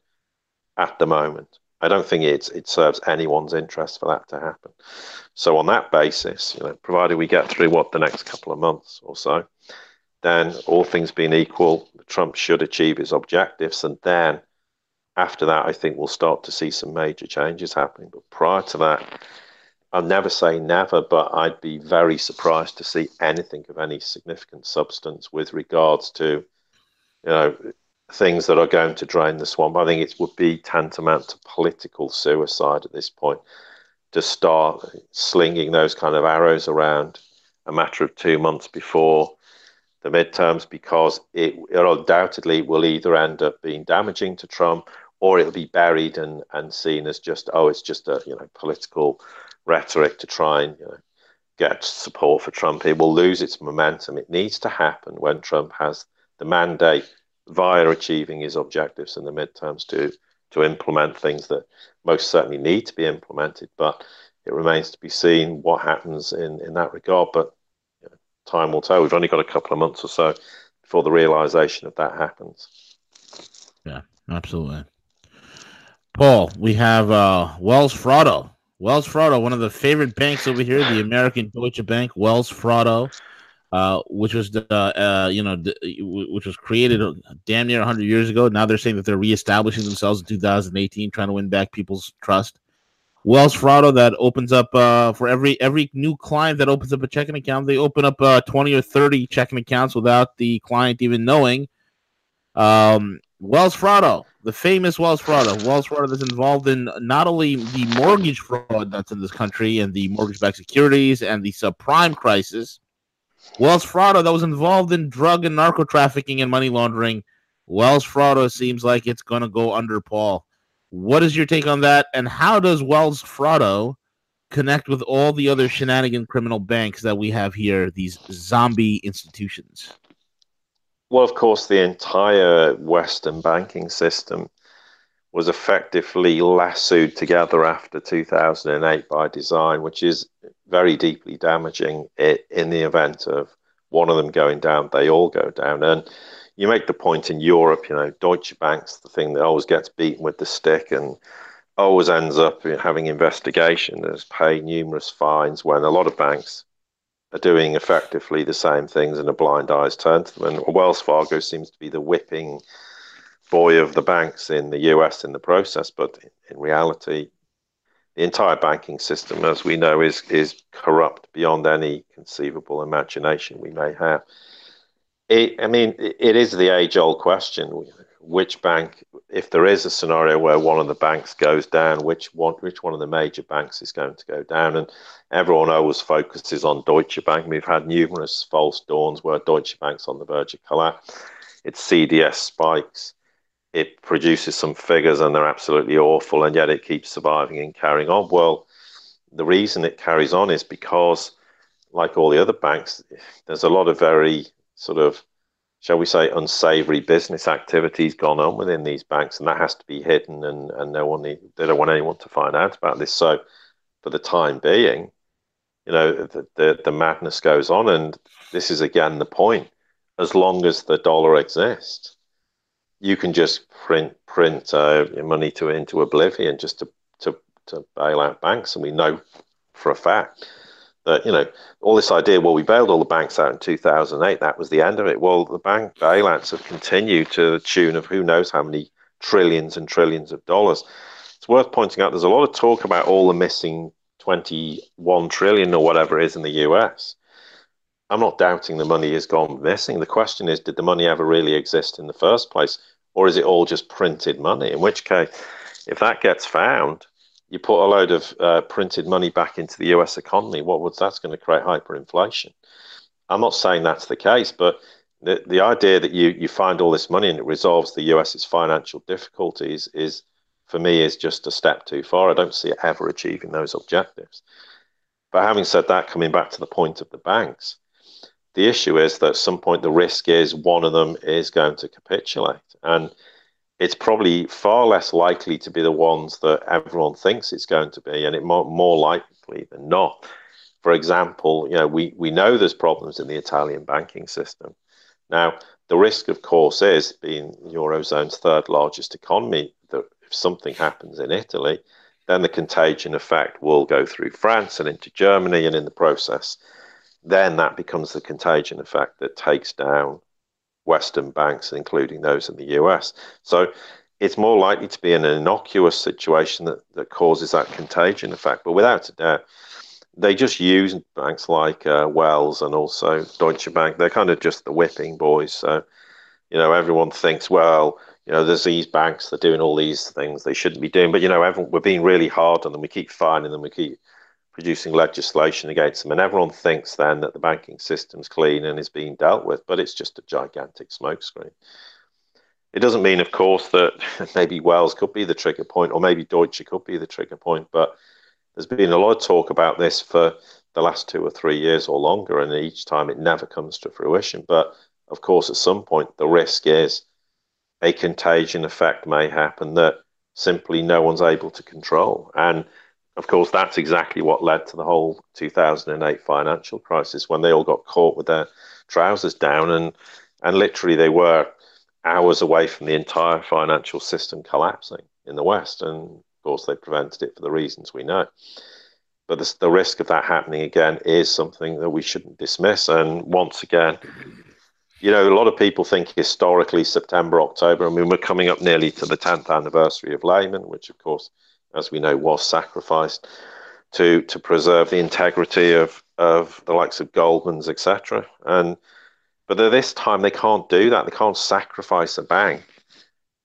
at the moment. I don't think it it serves anyone's interest for that to happen. So on that basis, you know, provided we get through what the next couple of months or so, then all things being equal, Trump should achieve his objectives, and then after that, I think we'll start to see some major changes happening. But prior to that, I'll never say never, but I'd be very surprised to see anything of any significant substance with regards to, you know, things that are going to drain the swamp. I think it would be tantamount to political suicide at this point to start slinging those kind of arrows around a matter of two months before the midterms because it, it undoubtedly will either end up being damaging to Trump or it'll be buried and, and seen as just oh it's just a you know political rhetoric to try and you know, get support for Trump. It will lose its momentum. It needs to happen when Trump has the mandate via achieving his objectives in the midterms to to implement things that most certainly need to be implemented. But it remains to be seen what happens in in that regard. But you know, time will tell. We've only got a couple of months or so before the realization of that happens. Yeah, absolutely. Paul, we have uh, Wells Fargo. Wells Fargo, one of the favorite banks over here, the American Deutsche Bank, Wells Fargo. Uh, which was the uh, you know the, which was created damn near 100 years ago. Now they're saying that they're reestablishing themselves in 2018, trying to win back people's trust. Wells Fargo that opens up uh, for every every new client that opens up a checking account, they open up uh, 20 or 30 checking accounts without the client even knowing. Um, Wells Fargo, the famous Wells Fargo, Wells Fargo is involved in not only the mortgage fraud that's in this country and the mortgage-backed securities and the subprime crisis, Wells Fargo that was involved in drug and narco trafficking and money laundering. Wells Fargo seems like it's going to go under Paul. What is your take on that? And how does Wells Fargo connect with all the other shenanigan criminal banks that we have here, these zombie institutions? Well, of course, the entire Western banking system was effectively lassoed together after 2008 by design, which is very deeply damaging in the event of one of them going down, they all go down. And you make the point in Europe, you know, Deutsche Bank's the thing that always gets beaten with the stick and always ends up having investigation investigations, pay numerous fines when a lot of banks are doing effectively the same things and a blind eye is turned to them. And Wells Fargo seems to be the whipping boy of the banks in the US in the process, but in reality, the entire banking system, as we know, is is corrupt beyond any conceivable imagination we may have. It, I mean, it is the age-old question: which bank, if there is a scenario where one of the banks goes down, which one, which one of the major banks is going to go down? And everyone always focuses on Deutsche Bank. We've had numerous false dawns where Deutsche Bank's on the verge of collapse. Its CDS spikes it produces some figures and they're absolutely awful, and yet it keeps surviving and carrying on. Well, the reason it carries on is because, like all the other banks, there's a lot of very sort of, shall we say, unsavory business activities gone on within these banks, and that has to be hidden, and, and no one they don't want anyone to find out about this. So, for the time being, you know, the, the, the madness goes on, and this is again the point. As long as the dollar exists, you can just print print uh, money to into oblivion just to, to to bail out banks, and we know for a fact that you know all this idea. Well, we bailed all the banks out in 2008. That was the end of it. Well, the bank bailouts have continued to the tune of who knows how many trillions and trillions of dollars. It's worth pointing out. There's a lot of talk about all the missing 21 trillion or whatever it is in the US. I'm not doubting the money has gone missing. The question is, did the money ever really exist in the first place? Or is it all just printed money? In which case, if that gets found, you put a load of uh, printed money back into the US economy. What would that's going to create hyperinflation? I'm not saying that's the case, but the, the idea that you you find all this money and it resolves the US's financial difficulties is, for me, is just a step too far. I don't see it ever achieving those objectives. But having said that, coming back to the point of the banks, the issue is that at some point the risk is one of them is going to capitulate. And it's probably far less likely to be the ones that everyone thinks it's going to be, and it more, more likely than not. For example, you know, we, we know there's problems in the Italian banking system. Now, the risk, of course, is being Eurozone's third largest economy, that if something happens in Italy, then the contagion effect will go through France and into Germany, and in the process, then that becomes the contagion effect that takes down Western banks, including those in the US. So it's more likely to be an innocuous situation that, that causes that contagion effect. But without a doubt, they just use banks like uh, Wells and also Deutsche Bank. They're kind of just the whipping boys. So, you know, everyone thinks, well, you know, there's these banks they're doing all these things they shouldn't be doing. But, you know, everyone, we're being really hard on them. We keep fining them. We keep producing legislation against them. And everyone thinks then that the banking system's clean and is being dealt with, but it's just a gigantic smokescreen. It doesn't mean, of course, that maybe Wells could be the trigger point or maybe Deutsche could be the trigger point, but there's been a lot of talk about this for the last two or three years or longer, and each time it never comes to fruition. But of course, at some point, the risk is a contagion effect may happen that simply no one's able to control. And of course, that's exactly what led to the whole 2008 financial crisis when they all got caught with their trousers down and and literally they were hours away from the entire financial system collapsing in the West. And of course, they prevented it for the reasons we know. But the, the risk of that happening again is something that we shouldn't dismiss. And once again, you know, a lot of people think historically September, October. I mean, we're coming up nearly to the 10th anniversary of Lehman, which, of course, as we know, was sacrificed to to preserve the integrity of of the likes of Goldman's, etc. And but at this time, they can't do that. They can't sacrifice a bank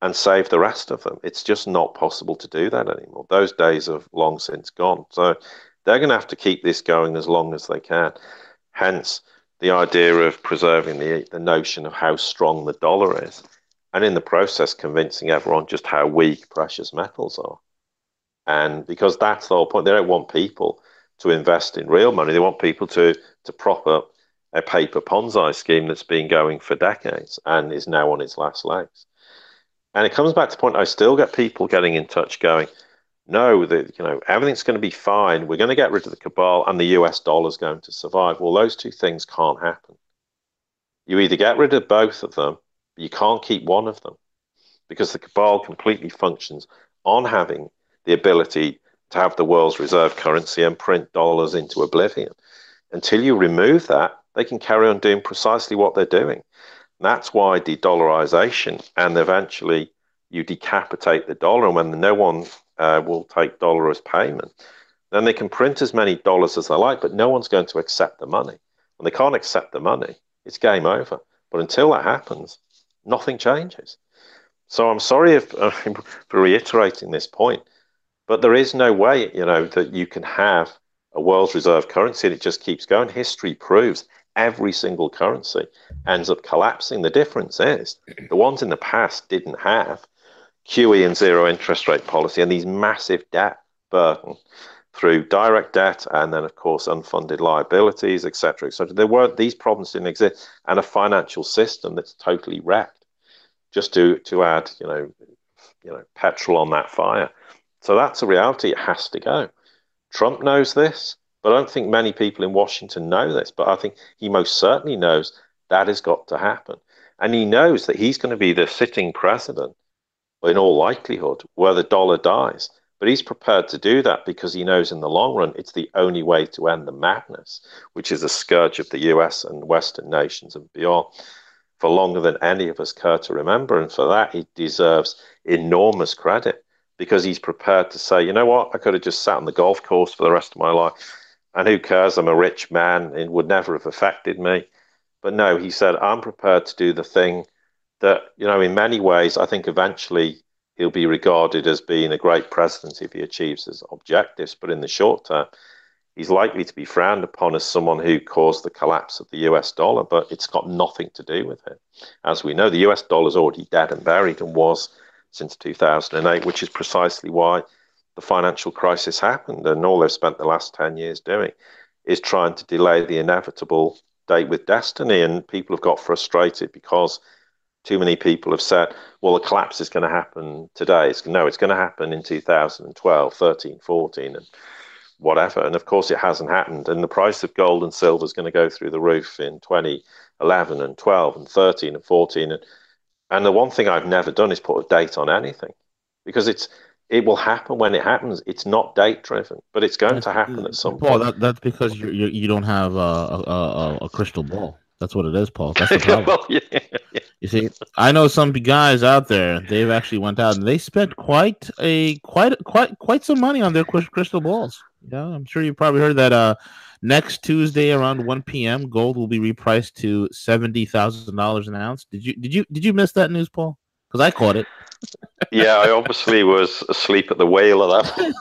and save the rest of them. It's just not possible to do that anymore. Those days have long since gone. So they're going to have to keep this going as long as they can. Hence, the idea of preserving the the notion of how strong the dollar is, and in the process, convincing everyone just how weak precious metals are. And because that's the whole point, they don't want people to invest in real money. They want people to to prop up a paper Ponzi scheme that's been going for decades and is now on its last legs. And it comes back to the point I still get people getting in touch going, no, that you know everything's going to be fine. We're going to get rid of the cabal, and the U.S. dollar is going to survive. Well, those two things can't happen. You either get rid of both of them, but you can't keep one of them, because the cabal completely functions on having the ability to have the world's reserve currency and print dollars into oblivion. until you remove that, they can carry on doing precisely what they're doing. That's why de-dollarization and eventually you decapitate the dollar, and when no one uh, will take dollar as payment, then they can print as many dollars as they like, but no one's going to accept the money. When they can't accept the money, it's game over. But until that happens, nothing changes. So I'm sorry if, uh, for reiterating this point, but there is no way, you know, that you can have a world's reserve currency and it just keeps going. History proves every single currency ends up collapsing. The difference is the ones in the past didn't have QE and zero interest rate policy and these massive debt burden through direct debt and then of course unfunded liabilities, etc. etc. There weren't these problems didn't exist and a financial system that's totally wrecked. Just to to add, you know, you know, petrol on that fire. So that's a reality. It has to go. Trump knows this, but I don't think many people in Washington know this. But I think he most certainly knows that has got to happen. And he knows that he's going to be the sitting president, in all likelihood, where the dollar dies. But he's prepared to do that because he knows in the long run it's the only way to end the madness, which is a scourge of the US and Western nations and beyond for longer than any of us care to remember. And for that, he deserves enormous credit because he's prepared to say, you know what, I could have just sat on the golf course for the rest of my life. And who cares? I'm a rich man. It would never have affected me. But no, he said, I'm prepared to do the thing that, you know, in many ways, I think eventually he'll be regarded as being a great president if he achieves his objectives. But in the short term, he's likely to be frowned upon as someone who caused the collapse of the US dollar, but it's got nothing to do with him. As we know, the US dollar is already dead and buried and was since 2008, which is precisely why the financial crisis happened. And all they've spent the last 10 years doing is trying to delay the inevitable date with destiny. And people have got frustrated because too many people have said, well, the collapse is going to happen today. It's, no, it's going to happen in 2012, 13, 14, and whatever. And of course, it hasn't happened. And the price of gold and silver is going to go through the roof in 2011 and 12 and 13 and 14. And and the one thing I've never done is put a date on anything because it's it will happen when it happens. It's not date driven, but it's going to happen at some Paul, point. That, that's because you you you don't have a, a, a, a, crystal ball. That's what it is, Paul. That's the problem. well, yeah, yeah. You see, I know some guys out there. They've actually went out and they spent quite a quite quite quite some money on their crystal balls. Yeah, I'm sure you've probably heard that. Uh, Next Tuesday around 1 p.m., gold will be repriced to seventy thousand dollars an ounce. Did you did you did you miss that news, Paul? Because I caught it. yeah, I obviously was asleep at the wheel of that.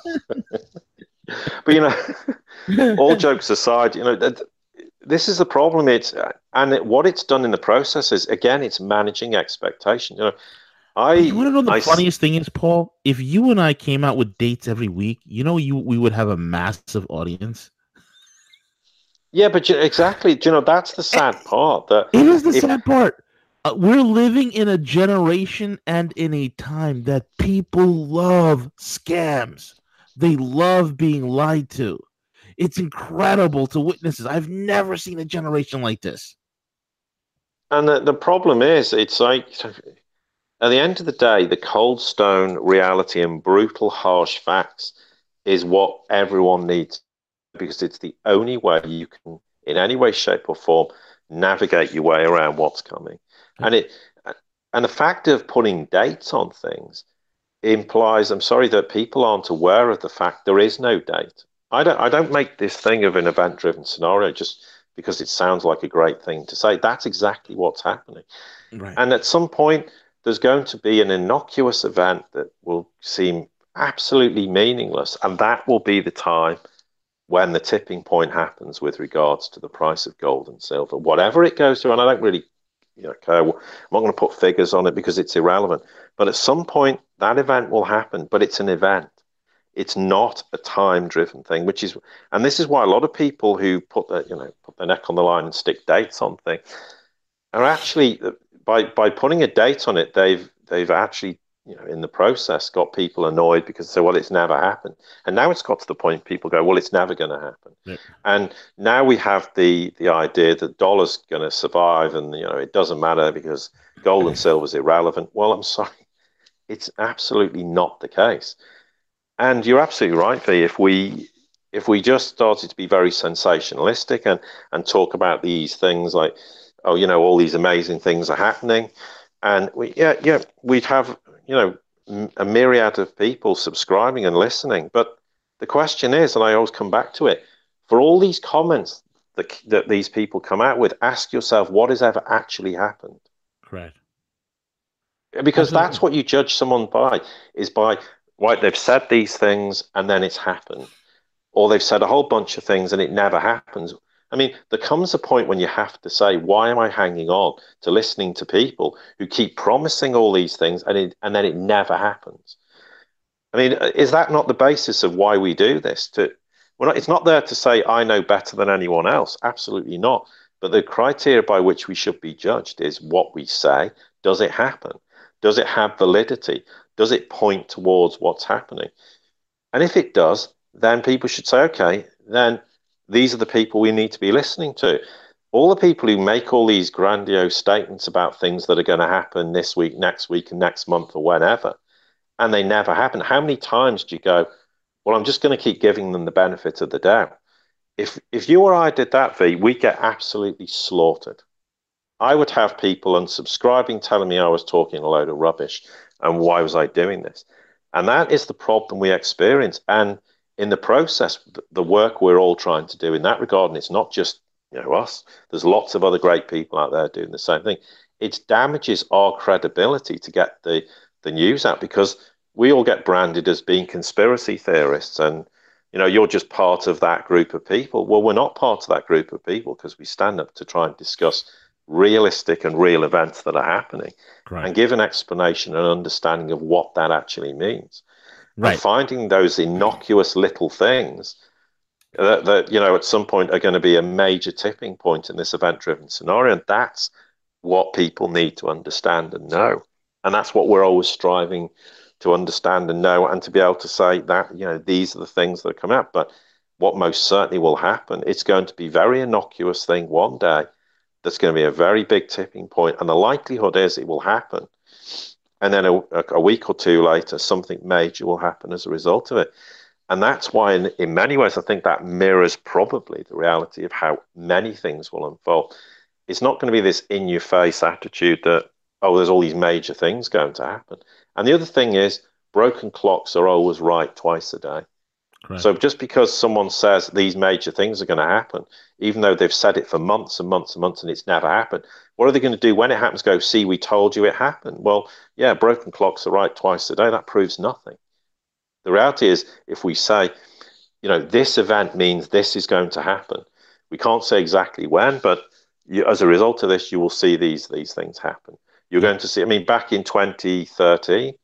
but you know, all jokes aside, you know, that, this is the problem. It's and it, what it's done in the process is again, it's managing expectation. You know, I you want to know the I, funniest thing is, Paul? If you and I came out with dates every week, you know, you we would have a massive audience. Yeah, but exactly. Do you know that's the sad part. That it is the if, sad part. Uh, we're living in a generation and in a time that people love scams. They love being lied to. It's incredible to witness this. I've never seen a generation like this. And the, the problem is, it's like at the end of the day, the cold stone reality and brutal, harsh facts is what everyone needs because it's the only way you can, in any way, shape, or form, navigate your way around what's coming. And it and the fact of putting dates on things implies, I'm sorry, that people aren't aware of the fact there is no date. I don't I don't make this thing of an event driven scenario just because it sounds like a great thing to say. That's exactly what's happening. Right. And at some point there's going to be an innocuous event that will seem absolutely meaningless, and that will be the time when the tipping point happens with regards to the price of gold and silver, whatever it goes to, and I don't really you know, care, I'm not going to put figures on it because it's irrelevant. But at some point, that event will happen, but it's an event. It's not a time-driven thing, which is, and this is why a lot of people who put their, you know, put their neck on the line and stick dates on things are actually by by putting a date on it, they've they've actually you know, in the process, got people annoyed because they say, well, it's never happened. And now it's got to the point people go, well, it's never going to happen. Yeah. And now we have the the idea that dollar's going to survive, and you know, it doesn't matter because gold and silver is irrelevant. Well, I'm sorry, it's absolutely not the case. And you're absolutely right, V. If we if we just started to be very sensationalistic and and talk about these things like, oh, you know, all these amazing things are happening, and we yeah yeah we'd have you know a myriad of people subscribing and listening, but the question is, and I always come back to it, for all these comments that, that these people come out with, ask yourself what has ever actually happened. Correct. Because Absolutely. that's what you judge someone by, is by, right, they've said these things and then it's happened. Or they've said a whole bunch of things and it never happens. I mean, there comes a point when you have to say, why am I hanging on to listening to people who keep promising all these things and, it, and then it never happens? I mean, uh, is that not the basis of why we do this? To not, it's not there to say I know better than anyone else. Absolutely not. But the criteria by which we should be judged is what we say. Does it happen? Does it have validity? Does it point towards what's happening? And if it does, then people should say, okay, then these are the people we need to be listening to. All the people who make all these grandiose statements about things that are going to happen this week, next week, and next month, or whenever, and they never happen. How many times do you go, well, I'm just going to keep giving them the benefit of the doubt? If, if you or I did that, V, we get absolutely slaughtered. I would have people unsubscribing, telling me I was talking a load of rubbish, and why was I doing this? And that is the problem we experience. And in the process, the work we're all trying to do in that regard, and it's not just you know us. There's lots of other great people out there doing the same thing. It damages our credibility to get the the news out because we all get branded as being conspiracy theorists and you know you're just part of that group of people well we're not part of that group of people because we stand up to try and discuss realistic and real events that are happening and give an explanation and understanding of what that actually means right. finding those innocuous little things that, that you know at some point are going to be a major tipping point in this event driven scenario and that's what people need to understand and know. And that's what we're always striving to understand and know and to be able to say that you know these are the things that come out but what most certainly will happen it's going to be very innocuous thing one day that's going to be a very big tipping point and the likelihood is it will happen and then a, a week or two later something major will happen as a result of it and that's why in, in many ways i think that mirrors probably the reality of how many things will unfold it's not going to be this in your face attitude that oh, there's all these major things going to happen. And the other thing is, broken clocks are always right twice a day. Correct. So just because someone says these major things are going to happen, even though they've said it for months and months and months and it's never happened, what are they going to do when it happens? Go, see, we told you it happened. Well, yeah, broken clocks are right twice a day. That proves nothing. The reality is, if we say, you know, this event means this is going to happen, we can't say exactly when, but you, as a result of this, you will see these these things happen. You're going to see, I mean, back in 2013,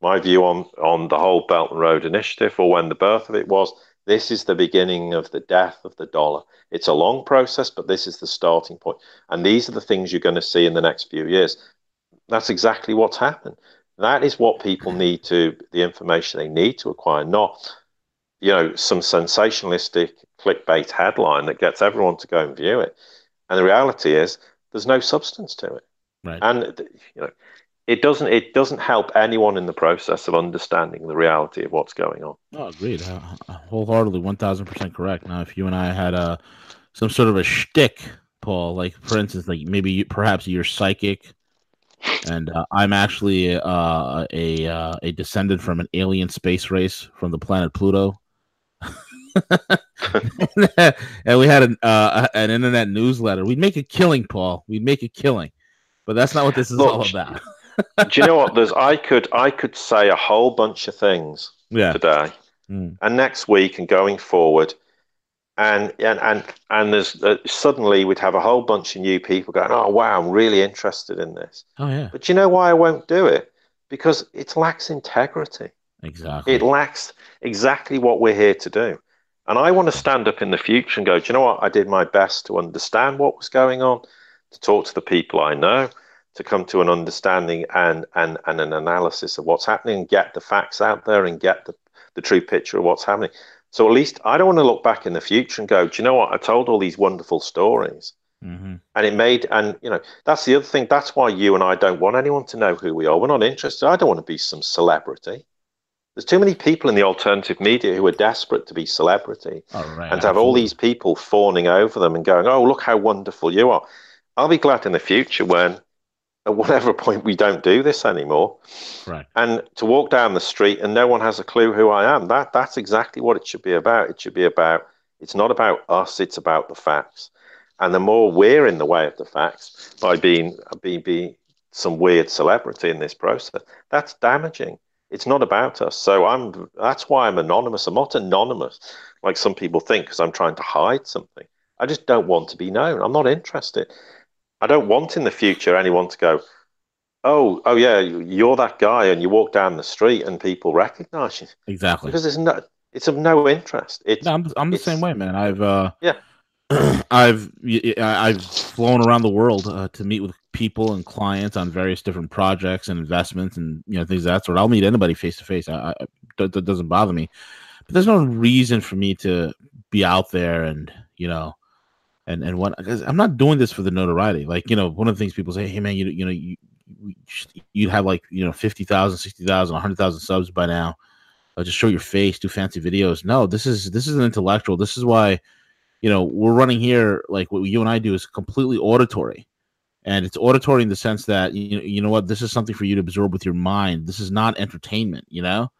my view on, on the whole Belt and Road Initiative, or when the birth of it was, this is the beginning of the death of the dollar. It's a long process, but this is the starting point. And these are the things you're going to see in the next few years. That's exactly what's happened. That is what people need to, the information they need to acquire, not, you know, some sensationalistic clickbait headline that gets everyone to go and view it. And the reality is, there's no substance to it. Right. And you know, it doesn't it doesn't help anyone in the process of understanding the reality of what's going on. Oh, agreed. Wholeheartedly, one thousand percent correct. Now, if you and I had a some sort of a shtick, Paul, like for instance, like maybe you, perhaps you're psychic, and uh, I'm actually uh, a uh, a descendant from an alien space race from the planet Pluto. and we had an uh, an internet newsletter. We'd make a killing, Paul. We'd make a killing but that's not what this is Look, all about. Do you know what? There's I could I could say a whole bunch of things yeah. today, mm. and next week and going forward, and and and and there's uh, suddenly we'd have a whole bunch of new people going, oh wow, I'm really interested in this. Oh yeah. But you know why I won't do it? Because it lacks integrity. Exactly. It lacks exactly what we're here to do. And I want to stand up in the future and go, do you know what? I did my best to understand what was going on, to talk to the people I know, to come to an understanding and, and, and an analysis of what's happening and get the facts out there and get the, the true picture of what's happening. So at least I don't want to look back in the future and go, do you know what? I told all these wonderful stories. Mm-hmm. And it made, and you know, that's the other thing. That's why you and I don't want anyone to know who we are. We're not interested. I don't want to be some celebrity. There's too many people in the alternative media who are desperate to be celebrity, All right, and to have all these people fawning over them and going, "Oh, look how wonderful you are." I'll be glad in the future when, at whatever point, we don't do this anymore, Right. and to walk down the street and no one has a clue who I am. That that's exactly what it should be about. It should be about. It's not about us. It's about the facts. And the more we're in the way of the facts by being being, being some weird celebrity in this process, that's damaging. It's not about us. So I'm. That's why I'm anonymous. I'm not anonymous like some people think because I'm trying to hide something. I just don't want to be known. I'm not interested. I don't want in the future anyone to go, oh, oh yeah, you're that guy, and you walk down the street and people recognize you Exactly. because there's no. It's of no interest. It's No, I'm, I'm the it's- same way, man. I've uh, Yeah. I've I've flown around the world uh, to meet with people and clients on various different projects and investments and you know things of that sort. I'll meet anybody face to face. I, I that, that doesn't bother me, but there's no reason for me to be out there and you know. And, and what because I'm not doing this for the notoriety. Like you know, one of the things people say, "Hey man, you you know you you'd have like you know 50,000, 60,000, 100,000 subs by now. Uh, just show your face, do fancy videos." No, this is this is an intellectual. This is why you know we're running here like what you and I do is completely auditory. And it's auditory in the sense that you you know what this is something for you to absorb with your mind. This is not entertainment, you know.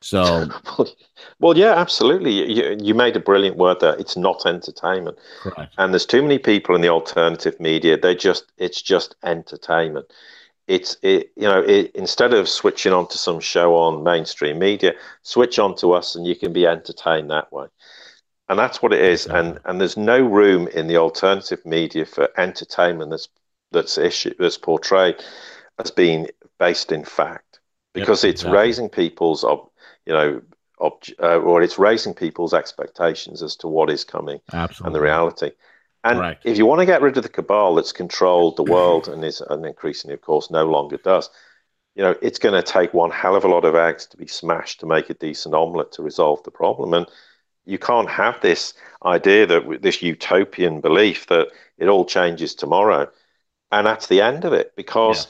So well, yeah, absolutely. You, you made a brilliant word there. It's not entertainment. correct. And there's too many people in the alternative media. They just, it's just entertainment. It's, it, you know, it, instead of switching on to some show on mainstream media, switch on to us and you can be entertained that way. And that's what it is. And, Exactly. and there's no room in the alternative media for entertainment that's, that's issue, that's portrayed as being based in fact because it's exactly. raising people's, you know, ob- uh, or it's raising people's expectations as to what is coming Absolutely. and the reality. And Correct. if you want to get rid of the cabal that's controlled the world and is and increasingly, of course, no longer does, you know, it's going to take one hell of a lot of eggs to be smashed to make a decent omelette to resolve the problem. And you can't have this idea that this utopian belief that it all changes tomorrow, and that's the end of it because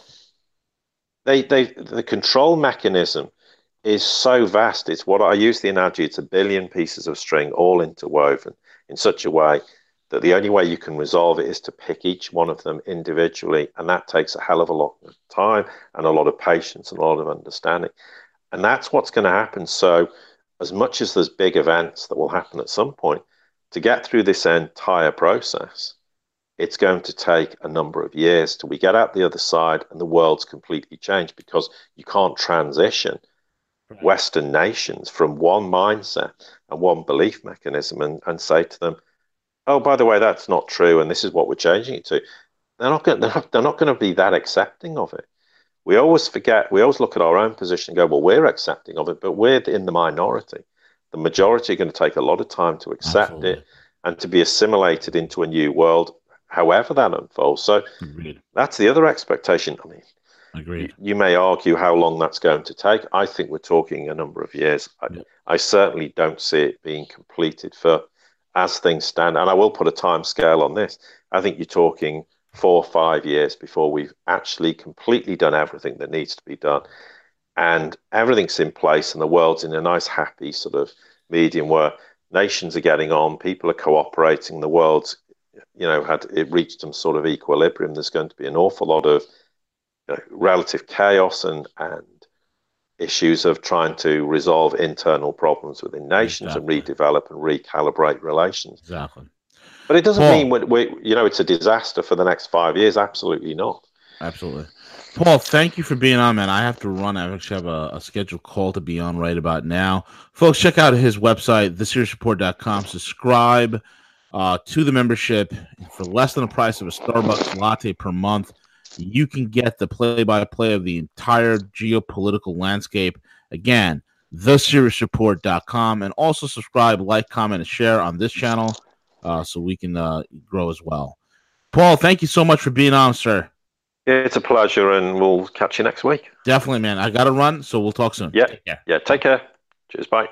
they they the control mechanism is so vast. It's what I use the analogy. It's a billion pieces of string all interwoven in such a way that the only way you can resolve it is to pick each one of them individually, and that takes a hell of a lot of time and a lot of patience and a lot of understanding, and that's what's going to happen. So, as much as there's big events that will happen at some point, to get through this entire process, it's going to take a number of years till we get out the other side and the world's completely changed because you can't transition. Western nations from one mindset and one belief mechanism and, and say to them, oh, by the way, that's not true, and this is what we're changing it to. They're not going. They're not, they're not going to be that accepting of it. We always forget. We always look at our own position and go, well, we're accepting of it, but we're in the minority. The majority are going to take a lot of time to accept Absolutely. it and to be assimilated into a new world, however that unfolds. So Agreed. that's the other expectation. I mean, Agreed. you may argue how long that's going to take. I think we're talking a number of years. I, Yeah. I certainly don't see it being completed for as things stand. And I will put a time scale on this. I think you're talking four or five years before we've actually completely done everything that needs to be done. And everything's in place, and the world's in a nice, happy sort of medium where nations are getting on, people are cooperating, the world's, you know, had it reached some sort of equilibrium. There's going to be an awful lot of you know, relative chaos and and issues of trying to resolve internal problems within nations Exactly. and redevelop and recalibrate relations. Exactly. But it doesn't Paul. mean we, we, you know it's a disaster for the next five years. Absolutely not. Absolutely. Paul, thank you for being on, man. I have to run. I actually have a, a scheduled call to be on right about now. Folks, check out his website, thesiriusreport.com. Subscribe uh, to the membership for less than the price of a Starbucks latte per month. You can get the play by play of the entire geopolitical landscape. Again, thesiriusreport.com. And also subscribe, like, comment, and share on this channel uh, so we can uh, grow as well. Paul, thank you so much for being on, sir. It's a pleasure, and we'll catch you next week. Definitely, man. I got to run, so we'll talk soon. Yeah. Take care. Yeah, take care. Cheers. Bye.